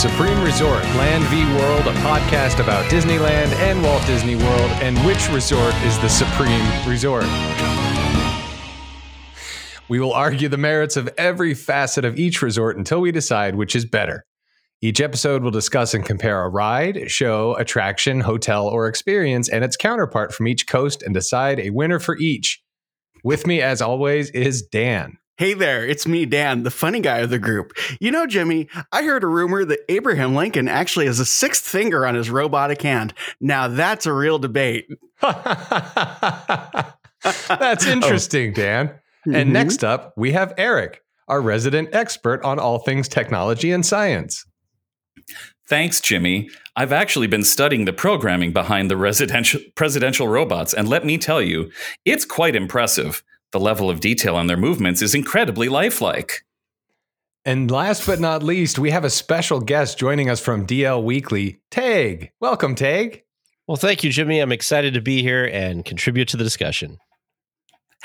Supreme Resort Land v World, a podcast about Disneyland and Walt Disney World, and which resort is the Supreme Resort. We will argue the merits of every facet of each resort until we decide which is better. Each episode will discuss and compare a ride, show, attraction, hotel, or experience and its counterpart from each coast and decide a winner for each. With me, as always, is Dan. Hey there, it's me, Dan, the funny guy of the group. You know, Jimmy, I heard a rumor that Abraham Lincoln actually has a sixth finger on his robotic hand. Now that's a real debate. That's interesting, Dan. And Mhm. next up, we have Eric, our resident expert on all things technology and science. Thanks, Jimmy. I've actually been studying the programming behind the residential presidential robots, and let me tell you, it's quite impressive. The level of detail on their movements is incredibly lifelike. And last but not least, we have a special guest joining us from DL Weekly, Tage. Welcome, Tage. Well, thank you, Jimmy. I'm excited to be here and contribute to the discussion.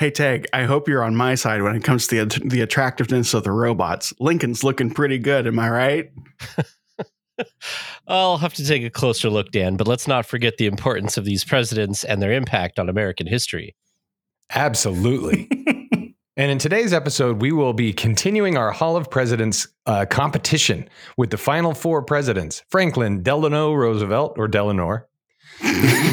Hey, Tage, I hope you're on my side when it comes to the, the attractiveness of the robots. Lincoln's looking pretty good, am I right? I'll have to take a closer look, Dan, but let's not forget the importance of these presidents and their impact on American history. Absolutely. and in today's episode, we will be continuing our Hall of Presidents uh, competition with the final four presidents Franklin Delano Roosevelt, or Delano,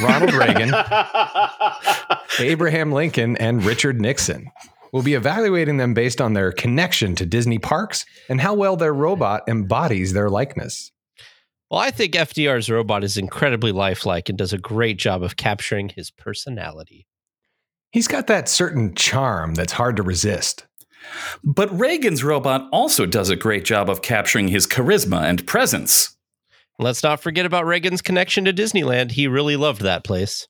Ronald Reagan, Abraham Lincoln, and Richard Nixon. We'll be evaluating them based on their connection to Disney parks and how well their robot embodies their likeness. Well, I think FDR's robot is incredibly lifelike and does a great job of capturing his personality. He's got that certain charm that's hard to resist. But Reagan's robot also does a great job of capturing his charisma and presence. Let's not forget about Reagan's connection to Disneyland. He really loved that place.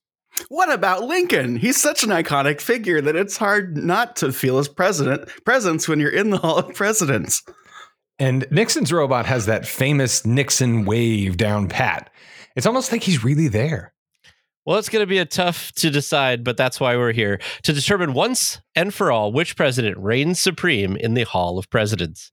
What about Lincoln? He's such an iconic figure that it's hard not to feel his president presence when you're in the Hall of Presidents. And Nixon's robot has that famous Nixon wave down pat. It's almost like he's really there. Well, it's going to be a tough to decide, but that's why we're here to determine once and for all which president reigns supreme in the Hall of Presidents.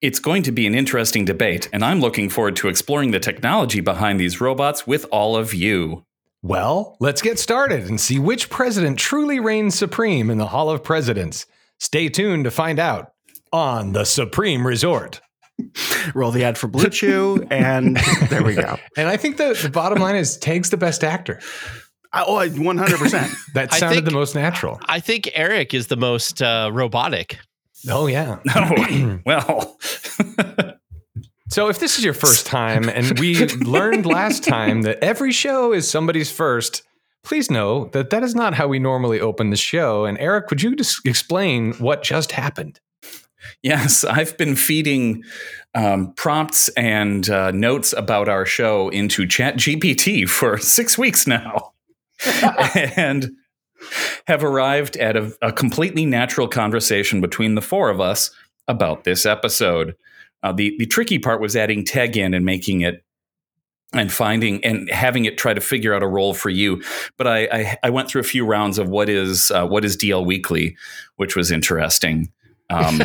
It's going to be an interesting debate, and I'm looking forward to exploring the technology behind these robots with all of you. Well, let's get started and see which president truly reigns supreme in the Hall of Presidents. Stay tuned to find out on the Supreme Resort. Roll the ad for BlueChew, and there we go. And I think the, the bottom line is Tage's the best actor. Oh, 100%. That sounded think- the most natural. I think Eric is the most uh, robotic. Oh, yeah. Oh, well. So, if this is your first time, and we learned last time that every show is somebody's first, please know that that is not how we normally open the show. And Eric, would you just explain what just happened? Yes, I've been feeding um, prompts and uh, notes about our show into ChatGPT for six weeks now, and have arrived at a, a completely natural conversation between the four of us about this episode. Uh, the the tricky part was adding Tage in and making it and finding and having it try to figure out a role for you. But I I, I went through a few rounds of what is uh, what is DL Weekly, which was interesting. Um,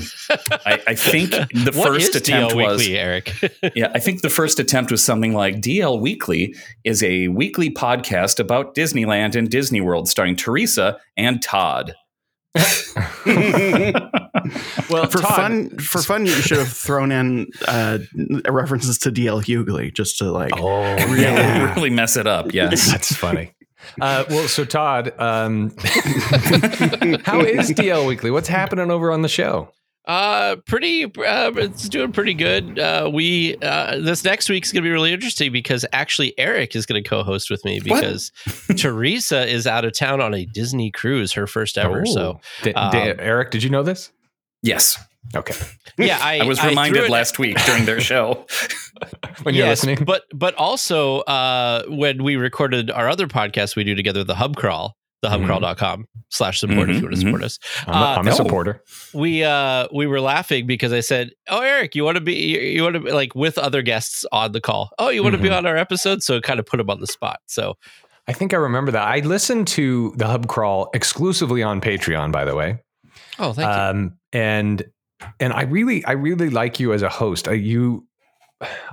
I, I think the What first is attempt DL was Weekly, Eric. yeah, I think the first attempt was something like DL Weekly is a weekly podcast about Disneyland and Disney World starring Teresa and Todd. Well, for Todd- fun, for fun, you should have thrown in uh, references to DL Hughley just to like. Oh, Yeah, really mess it up. Yes. That's funny. Uh, well, so Todd, um, how is DL Weekly? What's happening over on the show? Uh, pretty. Uh, it's doing pretty good. Uh, we uh, this next week's gonna be really interesting because actually Eric is gonna co-host with me because Teresa is out of town on a Disney cruise, her first ever. So D- D- um, Eric, did you know this? Yes. Okay. yeah, I, I was reminded it- last week during their show. When you're yes, listening, but but also uh, when we recorded our other podcast we do together, the Hub Crawl, the hubcrawl.com slash support if you want to support us. I'm a, uh, I'm a supporter. we uh we were laughing because I said, "Oh, Eric, you want to be you, you want to be like with other guests on the call? Oh, you want to be Mhm. on our episode?" So it kind of put him on the spot. So I think I remember that. I listened to the Hub Crawl exclusively on Patreon, by the way. oh, thank you. um, and and I really I really like you as a host. I, you,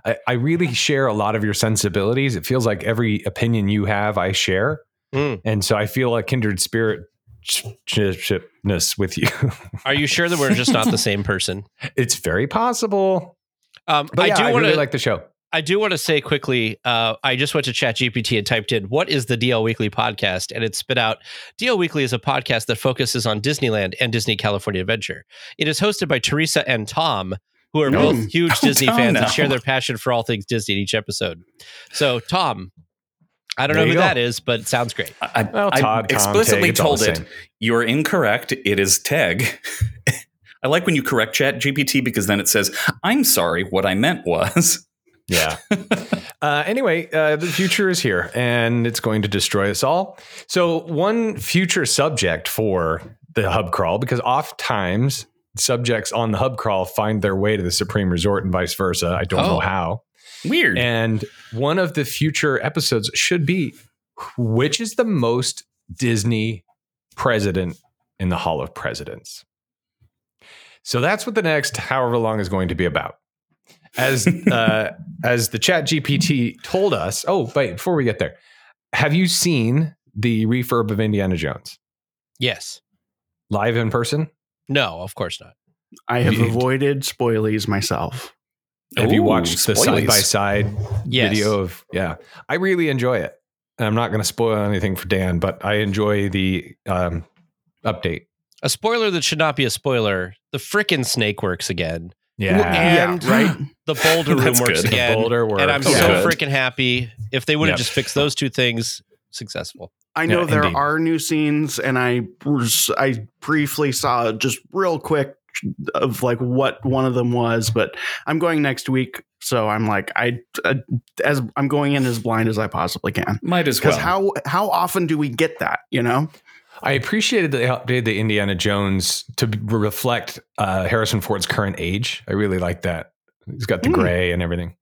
I, I really share a lot of your sensibilities. It feels like every opinion you have, I share, Mm. and so I feel a kindred spirit shipness with you. Are you sure that we're just not the same person? it's very possible. Um, But I yeah, do I want to really like the show. I do want to say quickly, uh, I just went to ChatGPT and typed in what is the DL Weekly podcast, and it spit out DL Weekly is a podcast that focuses on Disneyland and Disney California Adventure. It is hosted by Teresa and Tom, who are both huge Oh, Disney Tom fans now. and share their passion for all things Disney in each episode. So, Tom, I don't There know who go. that is, but it sounds great. I, Well, I Todd, Tom, explicitly Tage, it's all told it, you're incorrect. It is Tage. I like when you correct Chat GPT because then it says, I'm sorry, what I meant was. Yeah. uh, anyway, uh, the future is here and it's going to destroy us all. So, one future subject for the hub crawl, because oftentimes subjects on the hub crawl find their way to the Supreme Resort and vice versa. I don't Oh. know how. Weird. And one of the future episodes should be which is the most Disney president in the Hall of Presidents? So that's what the next however long is going to be about. As uh, as the Chat GPT told us. Oh, wait, before we get there, have you seen the refurb of Indiana Jones Yes. live in person? No, of course not. I have You- avoided spoilies myself. Have you watched the side by side video of yeah i really enjoy it And i'm not going to spoil anything for dan but i enjoy the um, update A spoiler that should not be a spoiler. The frickin' snake works again. Yeah And right. the boulder room works good. The boulder works. and I'm so good. freaking happy. If they would have Yep. just fixed those two things, successful. I know Yeah, there indeed. are new scenes, and I was- I briefly saw just real quick of like what one of them was, but I'm going next week, so I'm like I uh, as I'm going in as blind as I possibly can. Might as well. Because how how often do we get that? You know, i appreciated that they updated the indiana jones to reflect uh, harrison ford's current age. I really like that. He's got the Hmm. gray and everything.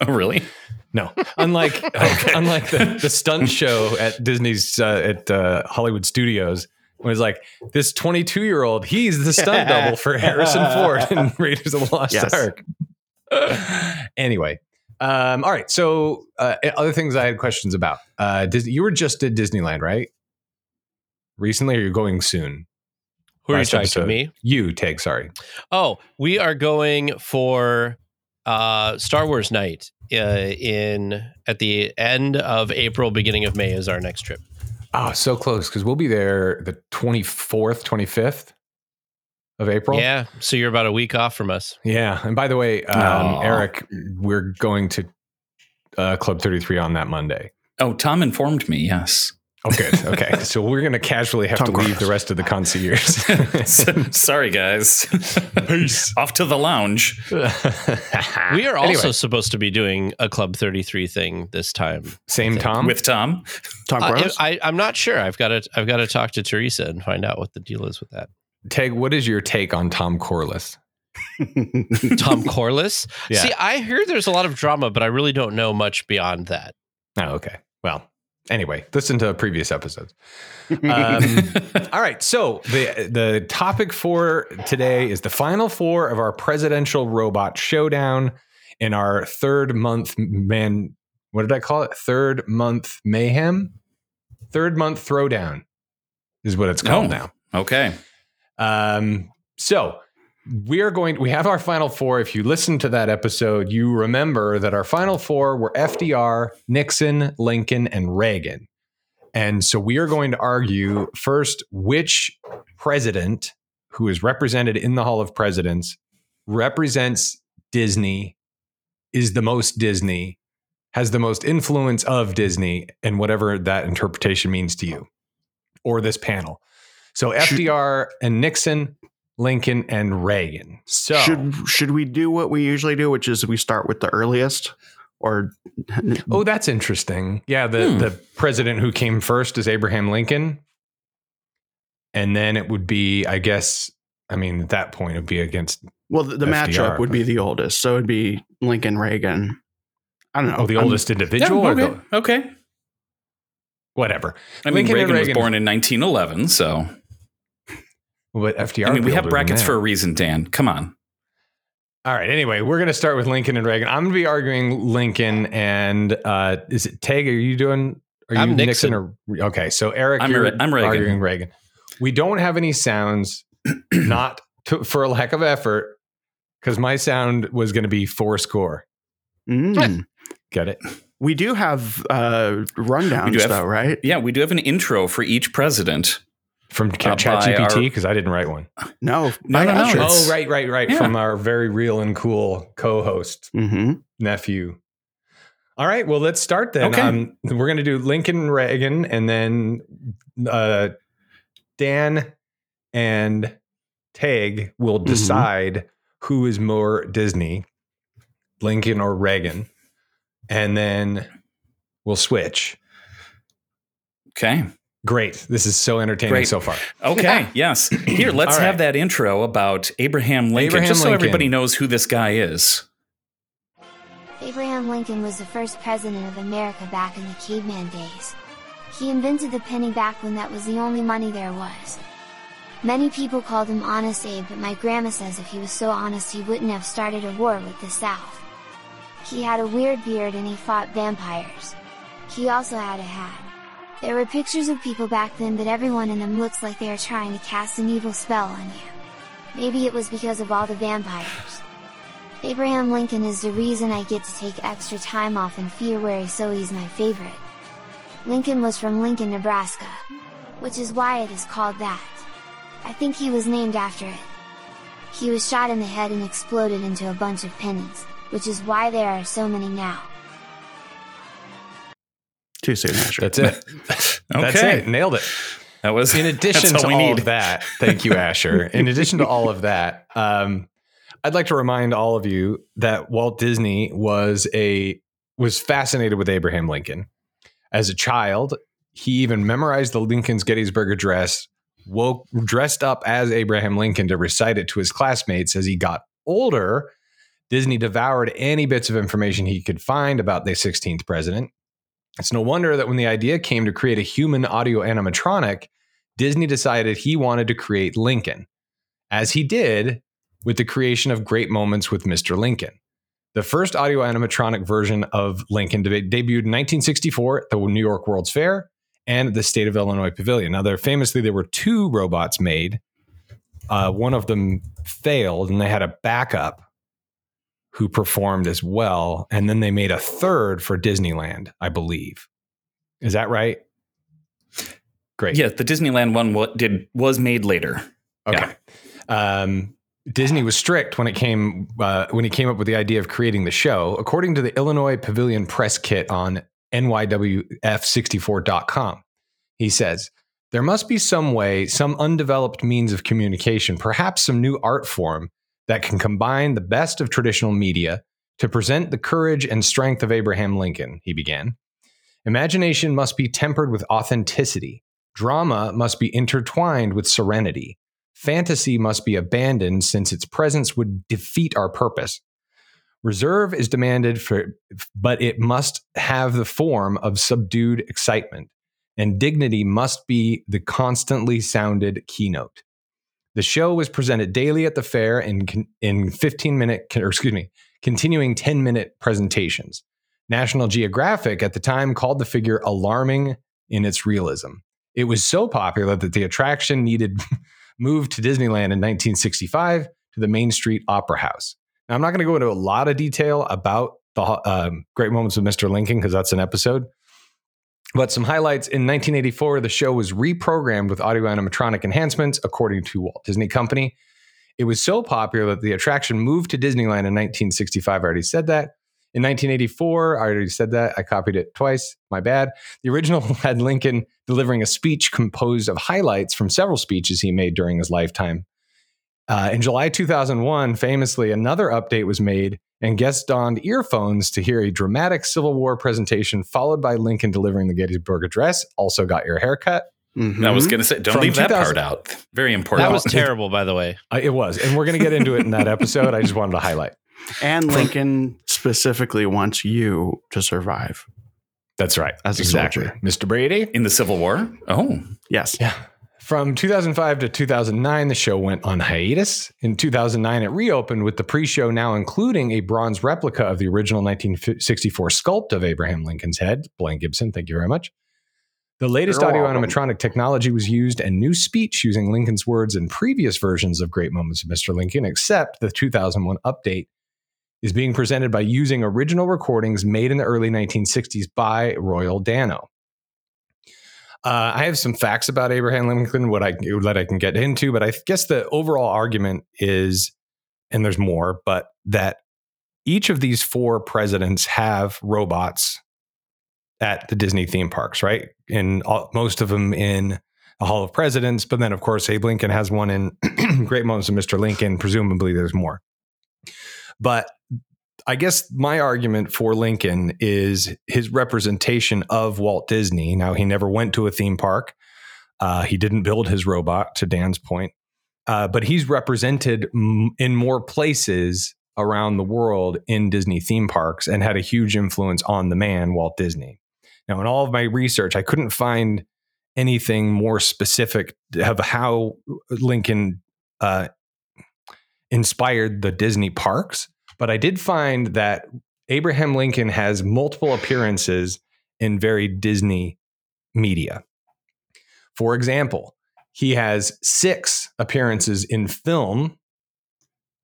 Oh, really? no. Unlike unlike the, the stunt show at disney's uh, at uh, hollywood studios when it's like this 22 year old he's the stunt double for harrison ford in raiders of the lost Yes. ark. Anyway um, all right. So uh, other things i had questions about. Uh, Disney, you were just at disneyland right recently or you're going soon Who are you talking episode. to? Me? you take sorry Oh, we are going for uh, Star Wars night uh, in at the end of April, beginning of May is our next trip. oh so close because we'll be there the 24th 25th of april Yeah, so you're about a week off from us. Yeah, and by the way, um, Eric, we're going to uh, Club Thirty Three on that Monday. Oh, Tom informed me, yes. Oh, good. Okay, so we're going to casually have Tom to leave the rest of the concierge. Sorry, guys. Peace. Off to the lounge. We are Anyway. also supposed to be doing a Club 33 thing this time. Same Tom. With Tom. Tom Uh, Cruise. I, I'm not sure. I've got to I've got to talk to Teresa and find out what the deal is with that. Tage, what is your take on Tom Corliss? Tom Corliss. Yeah. See, I hear there's a lot of drama, but I really don't know much beyond that. Oh, okay. Well, anyway, listen to previous episodes. Um, all right. So the the topic for today is the final four of our presidential robot showdown in our third month man. What did I call it? Third month mayhem. Third month throwdown is what it's called Oh. now. okay. Um, so we are going. We have our final four. If you listen to that episode, you remember that our final four were FDR, Nixon, Lincoln, and Reagan. And so we are going to argue first which president who is represented in the Hall of Presidents represents Disney, is the most Disney, has the most influence of Disney, and whatever that interpretation means to you or this panel. So FDR and Nixon, Lincoln and Reagan. So Should should we do what we usually do, which is we start with the earliest, or Oh, that's interesting. Yeah, the Hmm. the president who came first is Abraham Lincoln. And then it would be, I guess, I mean, at that point it'd be against well, the, the FDR, matchup would be the oldest, so it'd be Lincoln Reagan. I don't know. oh, the I'm- oldest Yeah, individual or okay. the, okay. whatever. I mean, Lincoln and Reagan, was born in 1911, so But FDR. I mean, we have brackets for a reason, Dan. Come on. All right. Anyway, we're going to start with Lincoln and Reagan. I'm going to be arguing Lincoln and uh, is it Tage? Are you doing? Are you I'm Nixon. Nixon. or okay? So Eric, I'm you're Re- I'm Reagan. arguing Reagan. We don't have any sounds, not to, for a lack of effort, because my sound was going to be four score. Mm. Get it? We do have uh, rundowns, We do have- though, right? Yeah, we do have an intro for each president. From Uh, Chat by our- GPT because I didn't write one. No, No, no, no, Oh, right, right, right. Yeah. From our very real and cool co-host Mhm. nephew. All right, well, let's start then. Okay. Um, we're going to do Lincoln and Reagan, and then uh, Dan and Tage will Mhm. decide who is more Disney, Lincoln or Reagan, and then we'll switch. Okay. Great. This is so entertaining Great. so far. Okay. yes. Here, let's All right. have that intro about Abraham Lincoln, Abraham just so Lincoln. everybody knows who this guy is. Abraham Lincoln was the first president of America back in the caveman days. He invented the penny back when that was the only money there was. Many people called him Honest Abe, but my grandma says if he was so honest he wouldn't have started a war with the South. He had a weird beard and he fought vampires. He also had a hat. There were pictures of people back then but everyone in them looks like they are trying to cast an evil spell on you. Maybe it was because of all the vampires. Abraham Lincoln is the reason I get to take extra time off in February so he's my favorite. Lincoln was from Lincoln, Nebraska. Which is why it is called that. I think he was named after it. He was shot in the head and exploded into a bunch of pennies, which is why there are so many now. Too soon, Asher. That's it. That's Okay. it. Nailed it. That was in addition that's to all all, need. of that, thank you, Asher. In addition to all of that, um, I'd like to remind all of you that Walt Disney was a was fascinated with Abraham Lincoln. As a child, he even memorized the Lincoln's Gettysburg Address, woke dressed up as Abraham Lincoln to recite it to his classmates. As he got older, Disney devoured any bits of information he could find about the 16th president. It's no wonder that when the idea came to create a human audio animatronic, Disney decided he wanted to create Lincoln, as he did with the creation of Great Moments with Mr. Lincoln. The first audio animatronic version of Lincoln debuted in 1964 at the New York World's Fair and the State of Illinois Pavilion. Now, there famously there were two robots made. Uh, one of them failed, and they had a backup who performed as well. And then they made a third for Disneyland, I believe. Is that right? Great. Yeah, the Disneyland one what did was made later. Okay. Um, Disney was strict when it came uh, when he came up with the idea of creating the show. According to the Illinois Pavilion press kit on nywf64.com, he says there must be some way, some undeveloped means of communication, perhaps some new art form that can combine the best of traditional media to present the courage and strength of Abraham Lincoln. He began. Imagination must be tempered with authenticity. Drama must be intertwined with serenity. Fantasy must be abandoned since its presence would defeat our purpose. Reserve is demanded for, but it must have the form of subdued excitement, and dignity must be the constantly sounded keynote. The show was presented daily at the fair in in 15 minute, or excuse me, continuing 10 minute presentations. National Geographic at the time called the figure alarming in its realism. It was so popular that the attraction needed moved to Disneyland in 1965 to the Main Street Opera House. Now, I'm not going to go into a lot of detail about the um, Great Moments of Mr. Lincoln because that's an episode. But some highlights in 1984, the show was reprogrammed with audio animatronic enhancements, according to Walt Disney Company. It was so popular that the attraction moved to Disneyland in 1965. I already said that. In 1984, I already said that. I copied it twice. My bad. The original had Lincoln delivering a speech composed of highlights from several speeches he made during his lifetime. Uh, in July 2001, famously, another update was made, and guests donned earphones to hear a dramatic Civil War presentation, followed by Lincoln delivering the Gettysburg Address. Also, got your haircut. Mhm. I was going to say, don't From leave that part out. Very important. That was terrible, by the way. Uh, it was, and we're going to get into it in that episode. I just wanted to highlight. and Lincoln specifically wants you to survive. That's right. As a exactly, soldier. Mr. Brady. in the Civil War. Oh, Yes. Yeah. From 2005 to 2009, the show went on hiatus. In 2009, it reopened with the pre show now including a bronze replica of the original 1964 sculpt of Abraham Lincoln's head. Blaine Gibson, thank you very much. The latest audio animatronic technology was used, and new speech using Lincoln's words in previous versions of Great Moments of Mr. Lincoln, except the 2001 update, is being presented by using original recordings made in the early 1960s by Royal Dano. Uh, I have some facts about Abraham Lincoln, what I that I can get into, but I guess the overall argument is, and there's more, but that each of these four presidents have robots at the Disney theme parks, right? And all, most of them in the Hall of Presidents, but then of course Abe Lincoln has one in Great Moments of Mr. Lincoln. Presumably, there's more. But I guess my argument for Lincoln is his representation of Walt Disney. Now, he never went to a theme park. Uh, he didn't build his robot, to Dan's point, uh, but he's represented m- in more places around the world in Disney theme parks and had a huge influence on the man, Walt Disney. Now, in all of my research, I couldn't find anything more specific of how Lincoln uh, inspired the Disney parks but I did find that Abraham Lincoln has multiple appearances in very Disney media. For example, he has six appearances in film.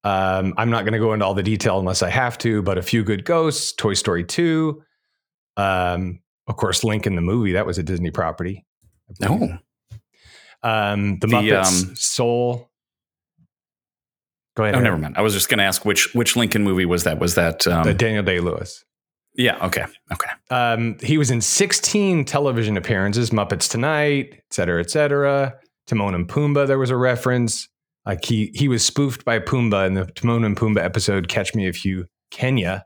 Um, I'm not going to go into all the detail unless I have to, but A Few Good Ghosts, Toy Story 2, um, of course, Lincoln the movie, that was a Disney property. No. Um, the, The, Muppets, um, Soul. Go ahead. Oh, never mind. I was just going to ask which which Lincoln movie was that? Was that? Um, The Daniel Day Lewis. yeah. Okay. Okay. Um, he was in 16 television appearances, Muppets Tonight, et cetera, et cetera. Timon and Pumbaa, there was a reference. Like he he was spoofed by Pumbaa in the Timon and Pumbaa episode "Catch Me If You Kenya."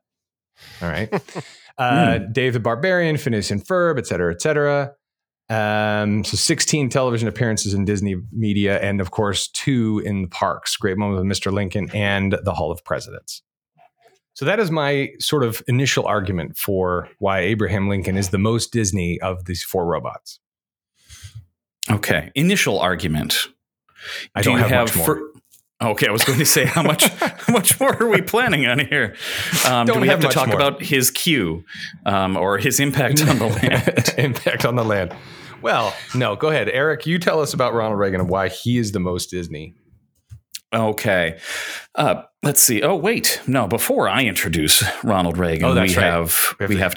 All right, uh, Dave the Barbarian, Phineas and Ferb, et cetera, et cetera. Um, so 16 television appearances in Disney media, and of course two in the parks. Great moment with Mr. Lincoln and the Hall of Presidents. So that is my sort of initial argument for why Abraham Lincoln is the most Disney of these four robots. Okay. Initial argument. I Do don't you have, much more. fir- Okay, I was going to say how much how much more are we planning on here? Um, do we have have to talk more. about his cue um, or his impact on the land? Impact on the land. Well, no, go ahead, Eric. You tell us about Ronald Reagan and why he is the most Disney. Okay. Uh, let's see. Oh, wait. No, before I introduce Ronald Reagan, Oh, we, right. have, We have we to- have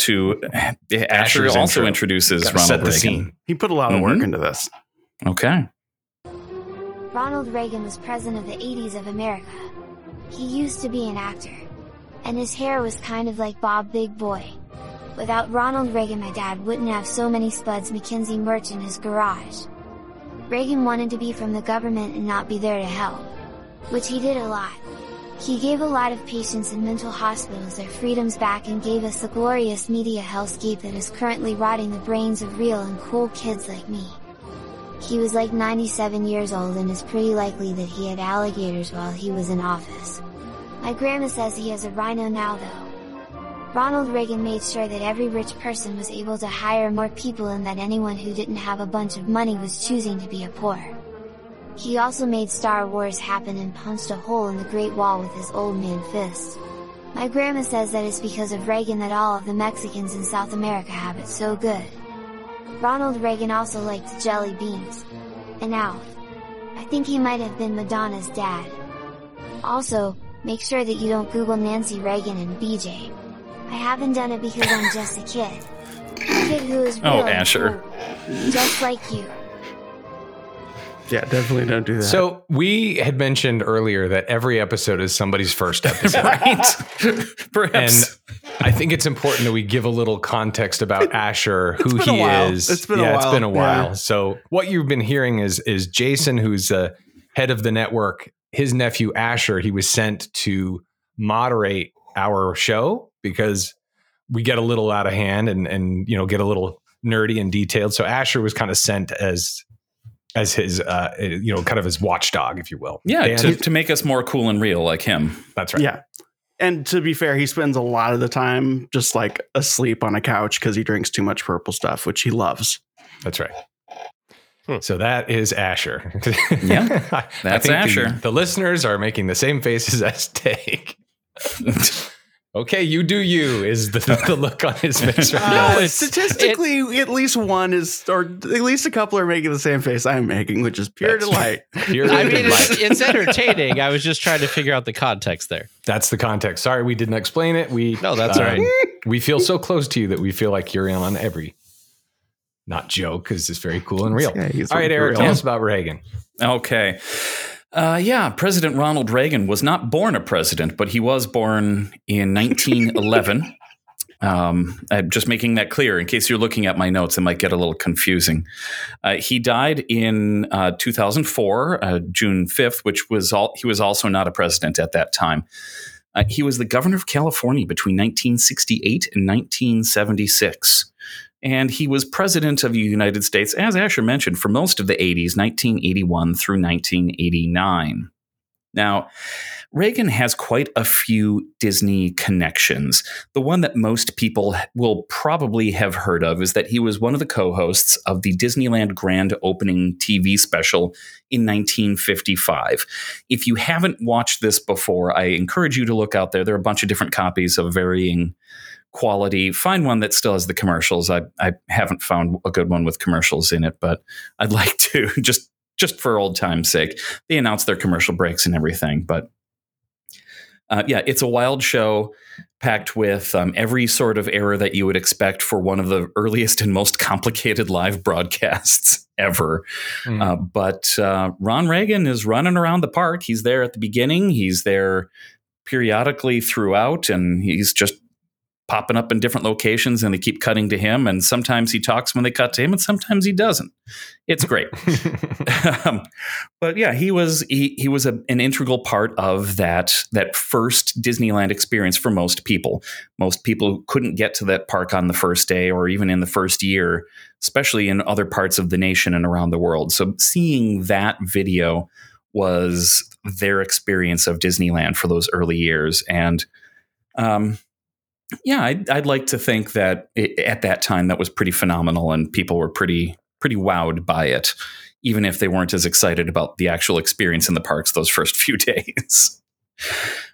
to. Asher also intro. introduces Gotta Ronald set the Reagan. scene. He put a lot of work Mhm. into this. Okay. Ronald Reagan was president of the 80s of America. He used to be an actor. And his hair was kind of like Bob Big Boy. Without Ronald Reagan my dad wouldn't have so many Spuds MacKenzie merch in his garage. Reagan wanted to be from the government and not be there to help. Which he did a lot. He gave a lot of patients in mental hospitals their freedoms back and gave us the glorious media hellscape that is currently rotting the brains of real and cool kids like me. He was like 97 years old and it's pretty likely that he had alligators while he was in office. My grandma says he has a rhino now though. Ronald Reagan made sure that every rich person was able to hire more people and that anyone who didn't have a bunch of money was choosing to be a poor. He also made Star Wars happen and punched a hole in the Great Wall with his old man fist. My grandma says that it's because of Reagan that all of the Mexicans in South America have it so good. Ronald Reagan also liked jelly beans. And Alf. I think he might have been Madonna's dad. Also, make sure that you don't Google Nancy Reagan and BJ. I haven't done it because I'm just a kid. A kid who is real Oh, and Asher. cool, just like you. Yeah, definitely don't do that. So we had mentioned earlier that every episode is somebody's first episode. right? And Perhaps. I think it's important that we give a little context about Asher, who he while. is. It's been a yeah, it's while. been a while. Yeah. So what you've been hearing is is Jason, who's the head of the network, his nephew Asher. He was sent to moderate our show because we get a little out of hand and and you know get a little nerdy and detailed. So Asher was kind of sent as as his uh you know kind of his watchdog, if you will. yeah, to, to make us more cool and real like him. that's right. yeah. And to be fair, he spends a lot of the time just like asleep on a couch because he drinks too much purple stuff, which he loves. That's right. Hmm. So that is Asher. Yeah, I- I that's think the- Asher. The, listeners are making the same faces as Tage. okay, you do you is the, the look on his face right now. Uh, it's- statistically, at least one is, or at least a couple are making the same face I'm making, which is pure delight. Pure I mean, it's, it's entertaining. I was just trying to figure out the context there. that's the context. Sorry, we didn't explain it. We No, that's all right. We feel so close to you that we feel like you're in on every not joke because it's very cool and real. Yeah, All right, Eric, real. tell us about Reagan. Okay. Uh, yeah, President Ronald Reagan was not born a president, but he was born in 1911. um, I'm just making that clear in case you're looking at my notes, it might get a little confusing. Uh, he died in uh, 2004, uh, June 5th, which was all. He was also not a president at that time. Uh, he was the governor of California between 1968 and 1976. And he was president of the United States, as Asher mentioned, for most of the 80s, 1981 through 1989. Now, Reagan has quite a few Disney connections. The one that most people will probably have heard of is that he was one of the co hosts of the Disneyland Grand Opening TV special in 1955. If you haven't watched this before, I encourage you to look out there. There are a bunch of different copies of varying quality. Find one that still has the commercials. I, I haven't found a good one with commercials in it, but I'd like to just just for old time's sake. They announce their commercial breaks and everything, but uh, yeah, it's a wild show packed with um, every sort of error that you would expect for one of the earliest and most complicated live broadcasts ever. Mm. Uh, but uh, Ron Reagan is running around the park. He's there at the beginning. He's there periodically throughout, and he's just popping up in different locations and they keep cutting to him. And sometimes he talks when they cut to him and sometimes he doesn't. It's great. Um, but yeah he was he, he was a, an integral part of that that first disneyland experience for most people. Most people couldn't get to that park on the first day or even in the first year especially in other parts of the nation and around the world. So seeing that video was their experience of disneyland for those early years. And um, yeah, I'd, I'd like to think that it, at that time that was pretty phenomenal, and people were pretty pretty wowed by it, even if they weren't as excited about the actual experience in the parks those first few days.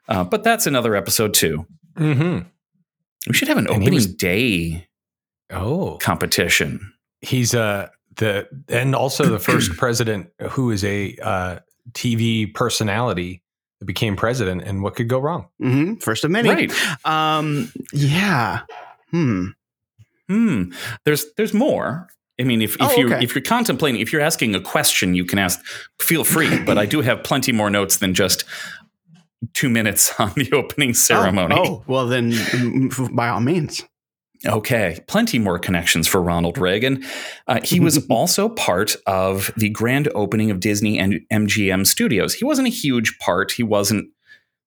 Uh, but that's another episode too. mm-hmm. We should have an And opening was- day Oh, competition. he's uh the and also the first president who is a uh, TV personality became president. And what could go wrong? hmm First of many. Right. Um. Yeah. Hmm. Hmm. There's there's more. I mean, if, if Oh, you okay. if you're contemplating, if you're asking a question, you can ask. Feel free, but I do have plenty more notes than just two minutes on the opening ceremony. Oh, oh, well then, mm, by all means. Okay, plenty more connections for Ronald Reagan. Uh, he was also part of the grand opening of Disney and MGM Studios. He wasn't a huge part. He wasn't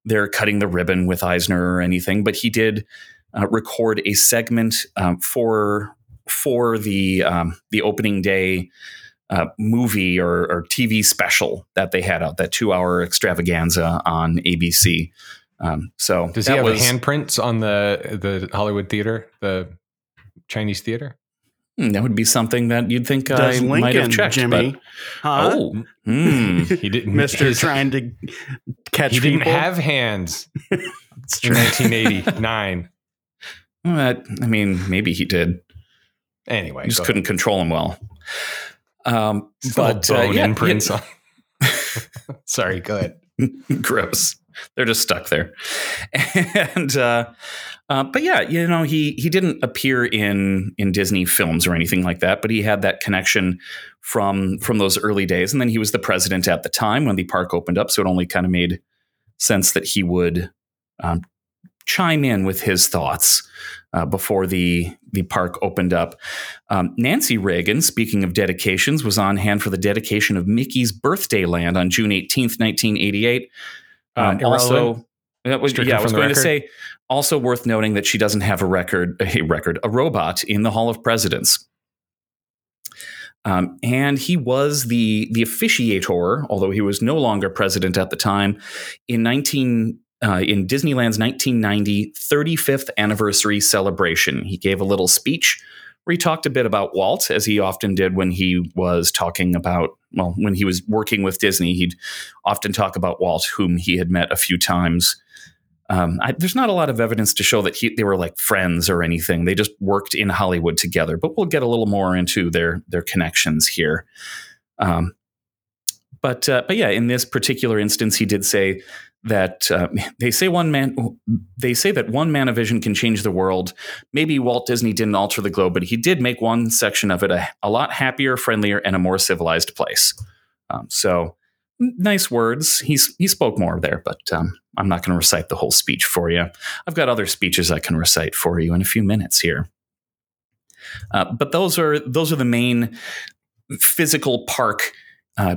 there cutting the ribbon with Eisner or anything, but he did uh, record a segment um, for for the um, the opening day uh, movie or, or TV special that they had out, that two hour extravaganza on ABC. Um, so Does he have was- handprints on the the Hollywood theater, the Chinese theater? Hmm, That would be something that you'd think Does I Lincoln, might have checked. Jimmy? But, Huh? oh, hmm. He didn't. Mister his- trying to catch He didn't have hands It's true. 1989. Well, that- I mean, maybe he did. Anyway, just couldn't ahead. control him well. Um, Still but uh, bone yeah, imprints on. Sorry, go ahead. gross. they're just stuck there. And uh, uh, but yeah, you know, he he didn't appear in in Disney films or anything like that, but he had that connection from from those early days. And then he was the president at the time when the park opened up, so it only kind of made sense that he would um, chime in with his thoughts uh, before the the park opened up. Um, Nancy Reagan, speaking of dedications, was on hand for the dedication of Mickey's Birthdayland on June eighteenth, nineteen eighty eight. Um, Uh, also, that was, yeah, I was going to say also worth noting that she doesn't have a record, a record, a robot in the Hall of Presidents. Um, and he was the the officiator, although he was no longer president at the time, in 19 uh, in Disneyland's 1990 35th anniversary celebration. He gave a little speech where he talked a bit about Walt, as he often did when he was talking about well, when he was working with Disney, he'd often talk about Walt, whom he had met a few times. Um, I, there's not a lot of evidence to show that he, they were like friends or anything. They just worked in Hollywood together. But we'll get a little more into their their connections here. Um, but uh, but yeah, in this particular instance, he did say that uh, they say one man they say that one man of vision can change the world. Maybe Walt Disney didn't alter the globe, but he did make one section of it a, a lot happier, friendlier, and a more civilized place. Um, so nice words. He's he spoke more there, but um, I'm not going to recite the whole speech for you. I've got other speeches I can recite for you in a few minutes here. Uh, but those are those are the main physical park uh,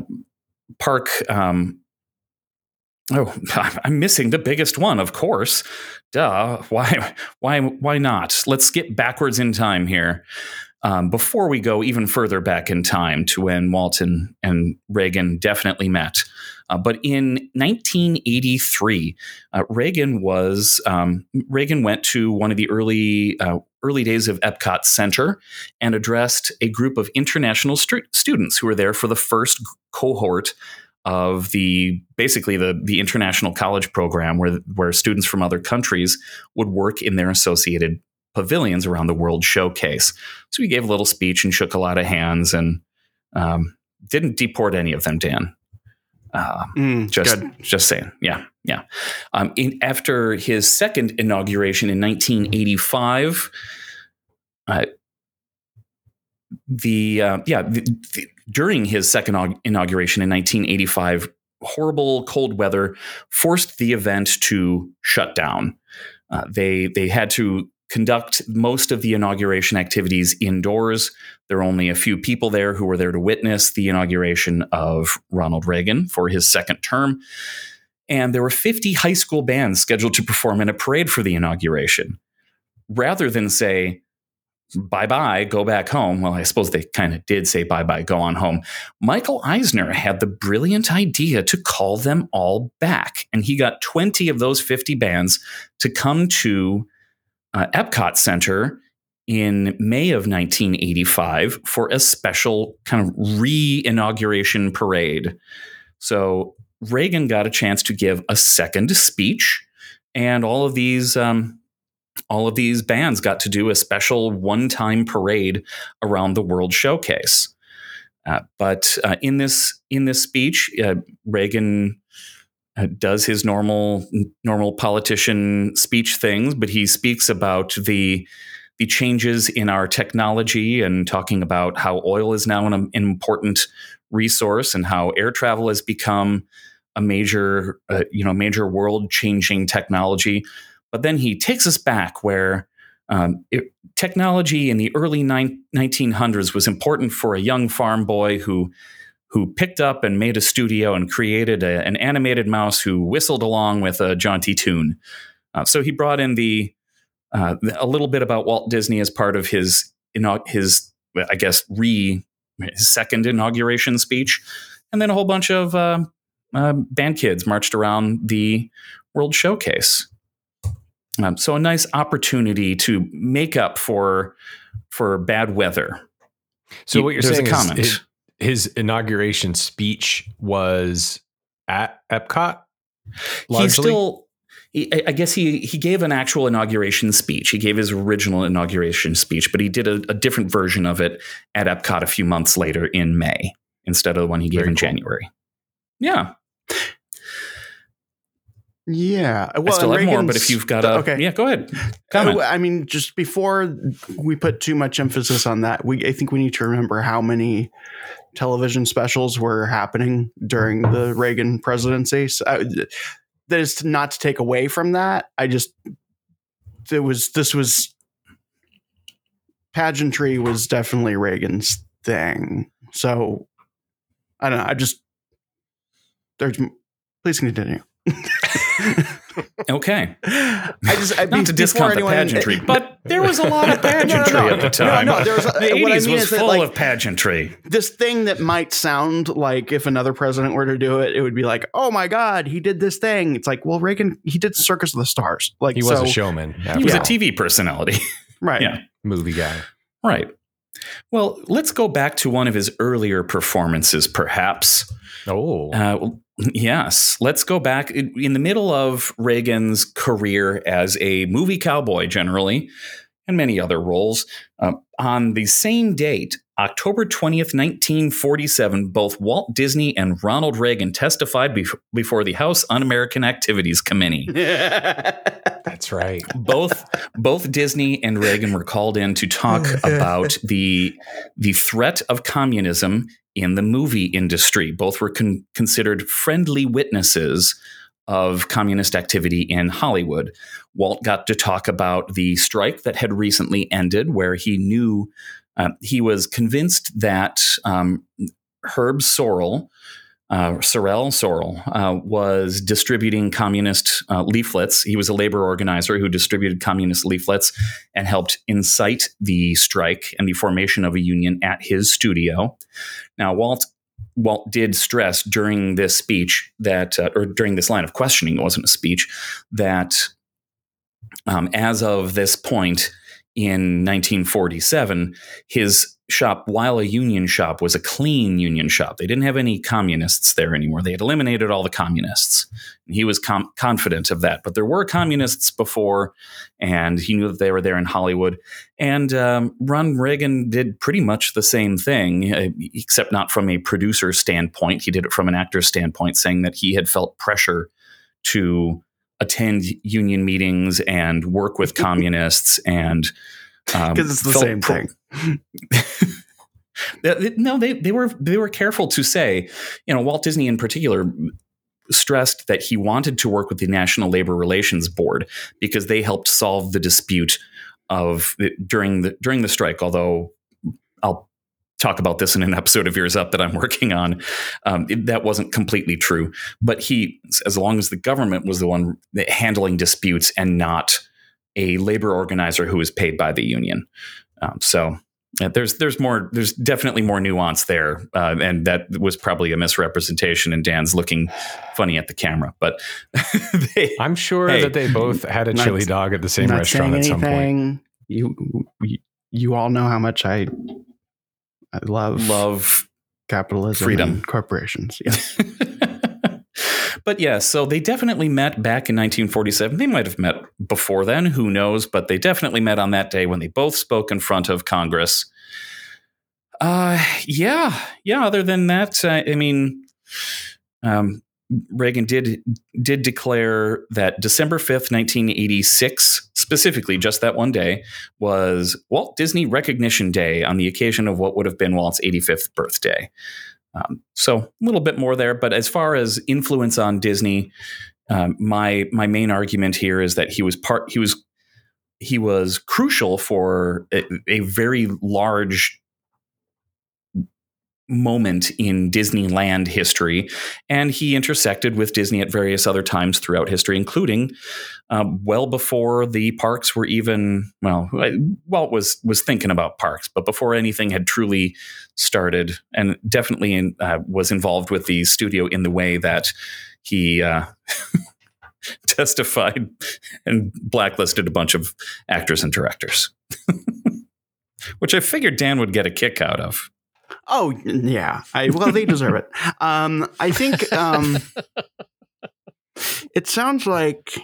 park. Um, oh, I'm missing the biggest one, of course. Duh. Why? Why? Why not? Let's skip backwards in time here. Um, before we go even further back in time to when Walton and Reagan definitely met. Uh, but in 1983, uh, Reagan was um, Reagan went to one of the early uh, early days of Epcot Center and addressed a group of international stu- students who were there for the first cohort of the basically the the international college program where where students from other countries would work in their associated pavilions around the World Showcase. So he gave a little speech and shook a lot of hands and um, didn't deport any of them, Dan. Uh, Mm, just, good. just saying. Yeah, yeah. Um, in, after his second inauguration in 1985, uh, the uh, yeah the, the, during his second inauguration in 1985, horrible cold weather forced the event to shut down. Uh, they they had to conduct most of the inauguration activities indoors. There were only a few people there who were there to witness the inauguration of Ronald Reagan for his second term. And there were 50 high school bands scheduled to perform in a parade for the inauguration. Rather than say, bye bye, go back home. Well, I suppose they kind of did say bye bye, go on home. Michael Eisner had the brilliant idea to call them all back. And he got 20 of those 50 bands to come to uh, Epcot Center in May of 1985 for a special kind of re inauguration parade. So Reagan got a chance to give a second speech, and all of these. Um, all of these bands got to do a special one-time parade around the World Showcase. Uh, but uh, in this in this speech, uh, Reagan uh, does his normal normal politician speech things, but he speaks about the the changes in our technology and talking about how oil is now an, an important resource and how air travel has become a major uh, you know major world changing technology. But then he takes us back where um, it, technology in the early nine, 1900s was important for a young farm boy who who picked up and made a studio and created a, an animated mouse who whistled along with a jaunty tune. Uh, so he brought in the uh, a little bit about Walt Disney as part of his you know, his I guess re his second inauguration speech, and then a whole bunch of uh, uh, band kids marched around the World Showcase. Um, so a nice opportunity to make up for for bad weather. So He- what you're saying is his, his inauguration speech was at Epcot. He Largely? still, he, I guess he he gave an actual inauguration speech. He gave his original inauguration speech, but he did a, a different version of it at Epcot a few months later in May instead of the one he gave Very in cool. January. Yeah. Yeah. I still have more, but if you've got a okay, yeah, go ahead. Comment. Uh, I mean, just before we put too much emphasis on that, we I think we need to remember how many television specials were happening during the Reagan presidency. So, uh, that is not to take away from that. I just it was this was pageantry was definitely Reagan's thing. So I don't know. I just there's please continue. Okay. I just I, Not to before discount the anyone- pageantry, but there was a lot of No, no, pageantry no. at the time. No, no, there was a- the what I 80s mean was is that, full like- of pageantry. this thing that might sound like if another president were to do it, it would be like, oh my god, he did this thing. It's like, well, Reagan he did Circus of the Stars. Like He was so- a showman. He after was a. TV personality. right? Yeah. movie guy. Right. Well, let's go back to one of his earlier performances, perhaps. Oh, Uh, yes, let's go back in the middle of Reagan's career as a movie cowboy, generally, and many other roles. Uh, on the same date, October 20th, 1947, both Walt Disney and Ronald Reagan testified bef- before the House Un American Activities Committee. that's right. both both Disney and Reagan were called in to talk about the the threat of communism in the movie industry. Both were con- considered friendly witnesses of communist activity in Hollywood. Walt got to talk about the strike that had recently ended, where he knew uh, he was convinced that um, Herb Sorrell, uh, Sorrell, uh, was distributing communist uh, leaflets. He was a labor organizer who distributed communist leaflets and helped incite the strike and the formation of a union at his studio. Now, Walt Walt did stress during this speech that, uh, or during this line of questioning, it wasn't a speech, that um, as of this point in 1947, his shop, while a union shop, was a clean union shop. They didn't have any communists there anymore. They had eliminated all the communists. And he was com- confident of that. But there were communists before, and he knew that they were there in Hollywood. And um, Ron Reagan did pretty much the same thing, uh, except not from a producer standpoint. He did it from an actor standpoint, saying that he had felt pressure to attend union meetings and work with communists and um, Because it's the same pro- thing. No, they they were they were careful to say, you know, Walt Disney in particular stressed that he wanted to work with the National Labor Relations Board because they helped solve the dispute of during the during the strike. Although I'll talk about this in an episode of Years Up that I'm working on. Um, it- that wasn't completely true, but he, as long as the government was the one handling disputes and not a labor organizer who was paid by the union. Um, so yeah, there's there's more there's definitely more nuance there, uh, and that was probably a misrepresentation. And Dan's looking funny at the camera, but they, I'm sure Hey. that they both had a Not- chili dog at the same Not restaurant saying at some point. You, you you all know how much I I love love capitalism, freedom. and corporations. Yes. but yeah, so they definitely met back in 1947. They might have met before then, who knows? But they definitely met on that day when they both spoke in front of Congress. Uh, yeah, yeah. Other than that, I mean, um, Reagan did did declare that December 5th, 1986, specifically just that one day, was Walt Disney Recognition Day on the occasion of what would have been Walt's 85th birthday. Um, so a little bit more there, but as far as influence on Disney, um, my my main argument here is that he was part he was he was crucial for a, a very large moment in Disneyland history, and he intersected with Disney at various other times throughout history, including uh, well before the parks were even well. Walt was was thinking about parks, but before anything had truly started, and definitely in, uh, was involved with the studio in the way that he. Uh, testified and blacklisted a bunch of actors and directors, which I figured Dan would get a kick out of. Oh yeah. I well they deserve it. Um I think um it sounds like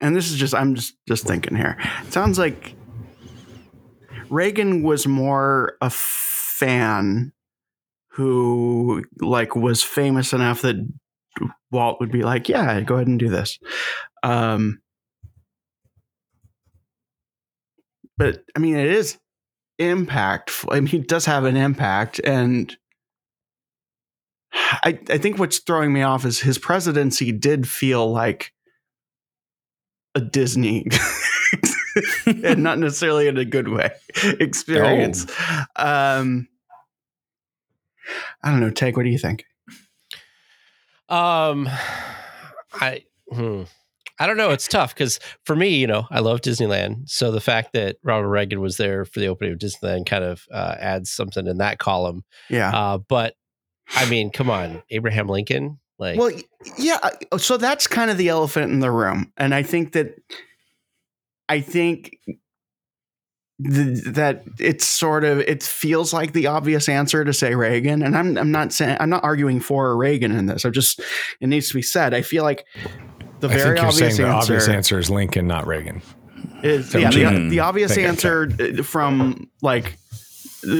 and this is just I'm just just thinking here. It sounds like Reagan was more a fan who like was famous enough that Walt would be like, "Yeah, go ahead and do this." Um, but I mean, it is impactful. I mean, it does have an impact, and I I think what's throwing me off is his presidency did feel like a Disney. and not necessarily in a good way experience. Um, I don't know. Tage what do you think? Um, I hmm. I don't know. It's tough because for me, you know, I love Disneyland. So the fact that Ronald Reagan was there for the opening of Disneyland kind of uh, adds something in that column. Yeah. Uh, but I mean, come on, Abraham Lincoln. Like, well, yeah. So that's kind of the elephant in the room, and I think that I think th- that it's sort of it feels like the obvious answer to say Reagan, and I'm I'm not saying I'm not arguing for Reagan in this. I'm just it needs to be said. I feel like the I very obvious saying the answer, obvious answer is Lincoln, not Reagan. is So yeah, the, the obvious answer uh, from like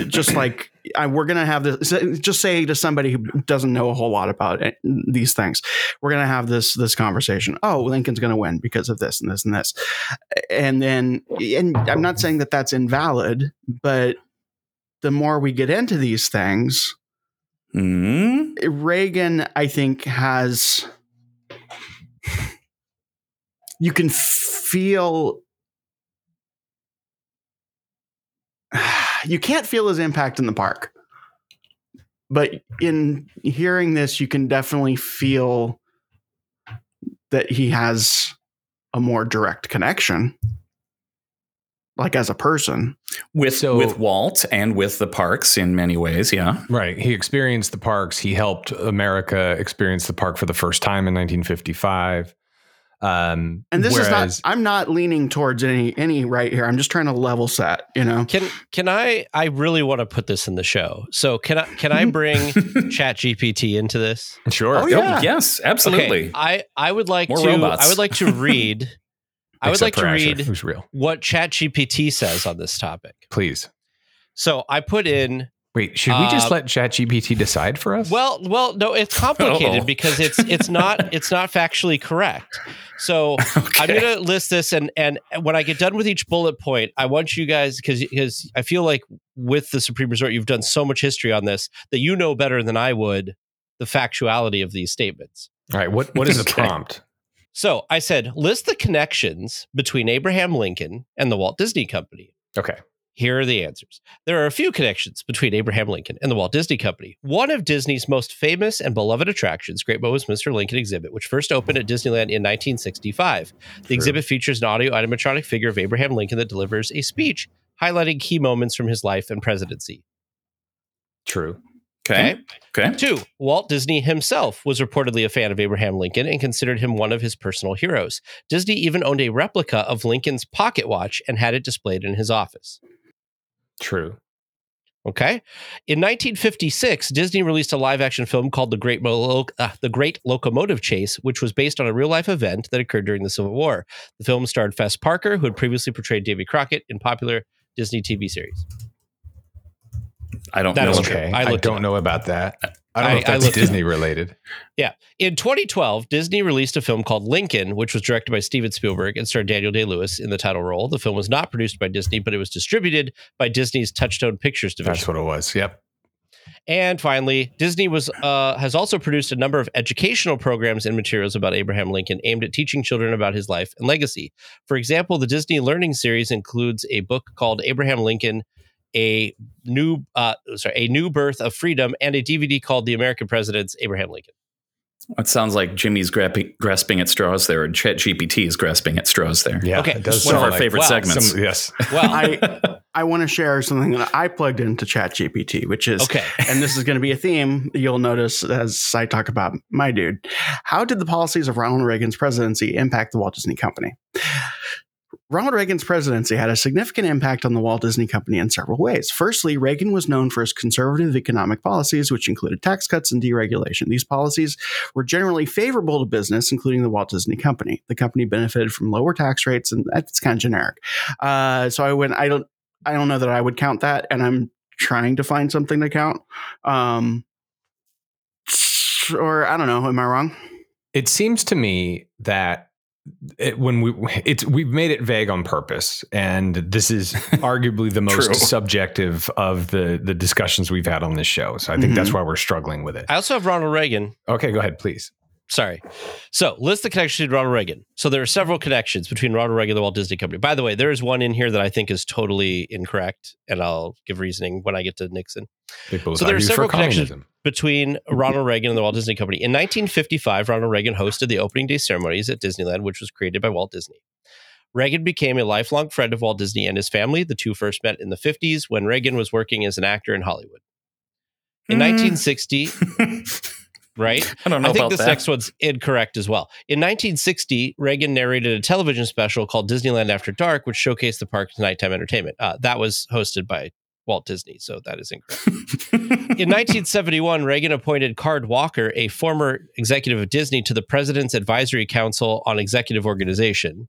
just like I, we're gonna have this just say to somebody who doesn't know a whole lot about it, these things we're gonna have this this conversation oh lincoln's gonna win because of this and this and this and then and i'm not saying that that's invalid but the more we get into these things Hmm? reagan i think has you can feel you can't feel his impact in the park. But in hearing this, you can definitely feel that he has a more direct connection, like as a person. with So- with Walt and with the parks in many ways. Yeah. Right. He experienced the parks. He helped America experience the park for the first time in 1955. Um, And this whereas, is not. I'm not leaning towards any any right here. I'm just trying to level set. You know. can can I? I really want to put this in the show. So can I? Can I bring Chat GPT into this? sure. Oh, Oh, yeah. yes, absolutely. Okay, I I would like More to. robots. I would like to read. I would like to for read Who's real? what Chat GPT says on this topic. Please. So I put in Wait, should we just Uh, let ChatGPT decide for us? Well, well, no, it's complicated Uh-oh. because it's it's not it's not factually correct. So I'm going to list this, and and when I get done with each bullet point, I want you guys because because I feel like with the Supreme Resort, you've done so much history on this that you know better than I would the factuality of these statements. All right. What what is the prompt? So I said, list the connections between Abraham Lincoln and the Walt Disney Company. Okay. Here are the answers. There are a few connections between Abraham Lincoln and the Walt Disney Company. One of Disney's most famous and beloved attractions, Great Mo Mr. Lincoln exhibit, which first opened at Disneyland in 1965. The exhibit features an audio animatronic figure of Abraham Lincoln that delivers a speech highlighting key moments from his life and presidency. True. okay. Okay. Two, Walt Disney himself was reportedly a fan of Abraham Lincoln and considered him one of his personal heroes. Disney even owned a replica of Lincoln's pocket watch and had it displayed in his office. True. Okay. In 1956, Disney released a live action film called The Great, Mo- uh, the Great Locomotive Chase, which was based on a real life event that occurred during the Civil War. The film starred Fess Parker, who had previously portrayed Davy Crockett in popular Disney TV series. I don't That know. true. Okay. I I, don't know about that. I don't I- know if that's Disney related. Yeah. In 2012, Disney released a film called Lincoln, which was directed by Steven Spielberg and starred Daniel Day Lewis in the title role. The film was not produced by Disney, but it was distributed by Disney's Touchstone Pictures division. That's what it was. Yep. And finally, Disney was uh, has also produced a number of educational programs and materials about Abraham Lincoln aimed at teaching children about his life and legacy. For example, the Disney Learning Series includes a book called Abraham Lincoln, a new uh, sorry, a new birth of freedom, and a DVD called The American Presidents Abraham Lincoln. It sounds like Jimmy's grasping, grasping at straws there, and Chat GPT is grasping at straws there. Yeah. Okay, It does One of our like favorite wow, segments. some- yes. Well, I I want to share something that I plugged into ChatGPT, which is okay. and this is going to be a theme you'll notice as I talk about my dude. How did the policies of Ronald Reagan's presidency impact the Walt Disney Company? Ronald Reagan's presidency had a significant impact on the Walt Disney Company in several ways. Firstly, Reagan was known for his conservative economic policies, which included tax cuts and deregulation. These policies were generally favorable to business, including the Walt Disney Company. The company benefited from lower tax rates, and that's kind of generic. Uh, so I went. I don't. I don't know that I would count that, and I'm trying to find something to count. Um, or I don't know. Am I wrong? it seems to me that it, when we it's we've made it vague on purpose, and this is arguably the most subjective of the the discussions we've had on this show. So I think that's mm-hmm. why we're struggling with it. I also have Ronald Reagan. Okay, go ahead, please. Sorry. So list the connections to Ronald Reagan. So there are several connections between Ronald Reagan and the Walt Disney Company. By the way, there is one in here that I think is totally incorrect, and I'll give reasoning when I get to Nixon. So there are several connections communism. between Ronald Reagan and the Walt Disney Company. In 1955, Ronald Reagan hosted the opening day ceremonies at Disneyland, which was created by Walt Disney. Reagan became a lifelong friend of Walt Disney and his family. The two first met in the 50s when Reagan was working as an actor in Hollywood. In Hmm. 1960, right? I don't know I think about this that. next one's incorrect as well. In 1960, Reagan narrated a television special called Disneyland After Dark, which showcased the park's nighttime entertainment. Uh, that was hosted by Walt Disney, so that is incorrect. In 1971, Reagan appointed Card Walker, a former executive of Disney, to the President's Advisory Council on Executive Organization.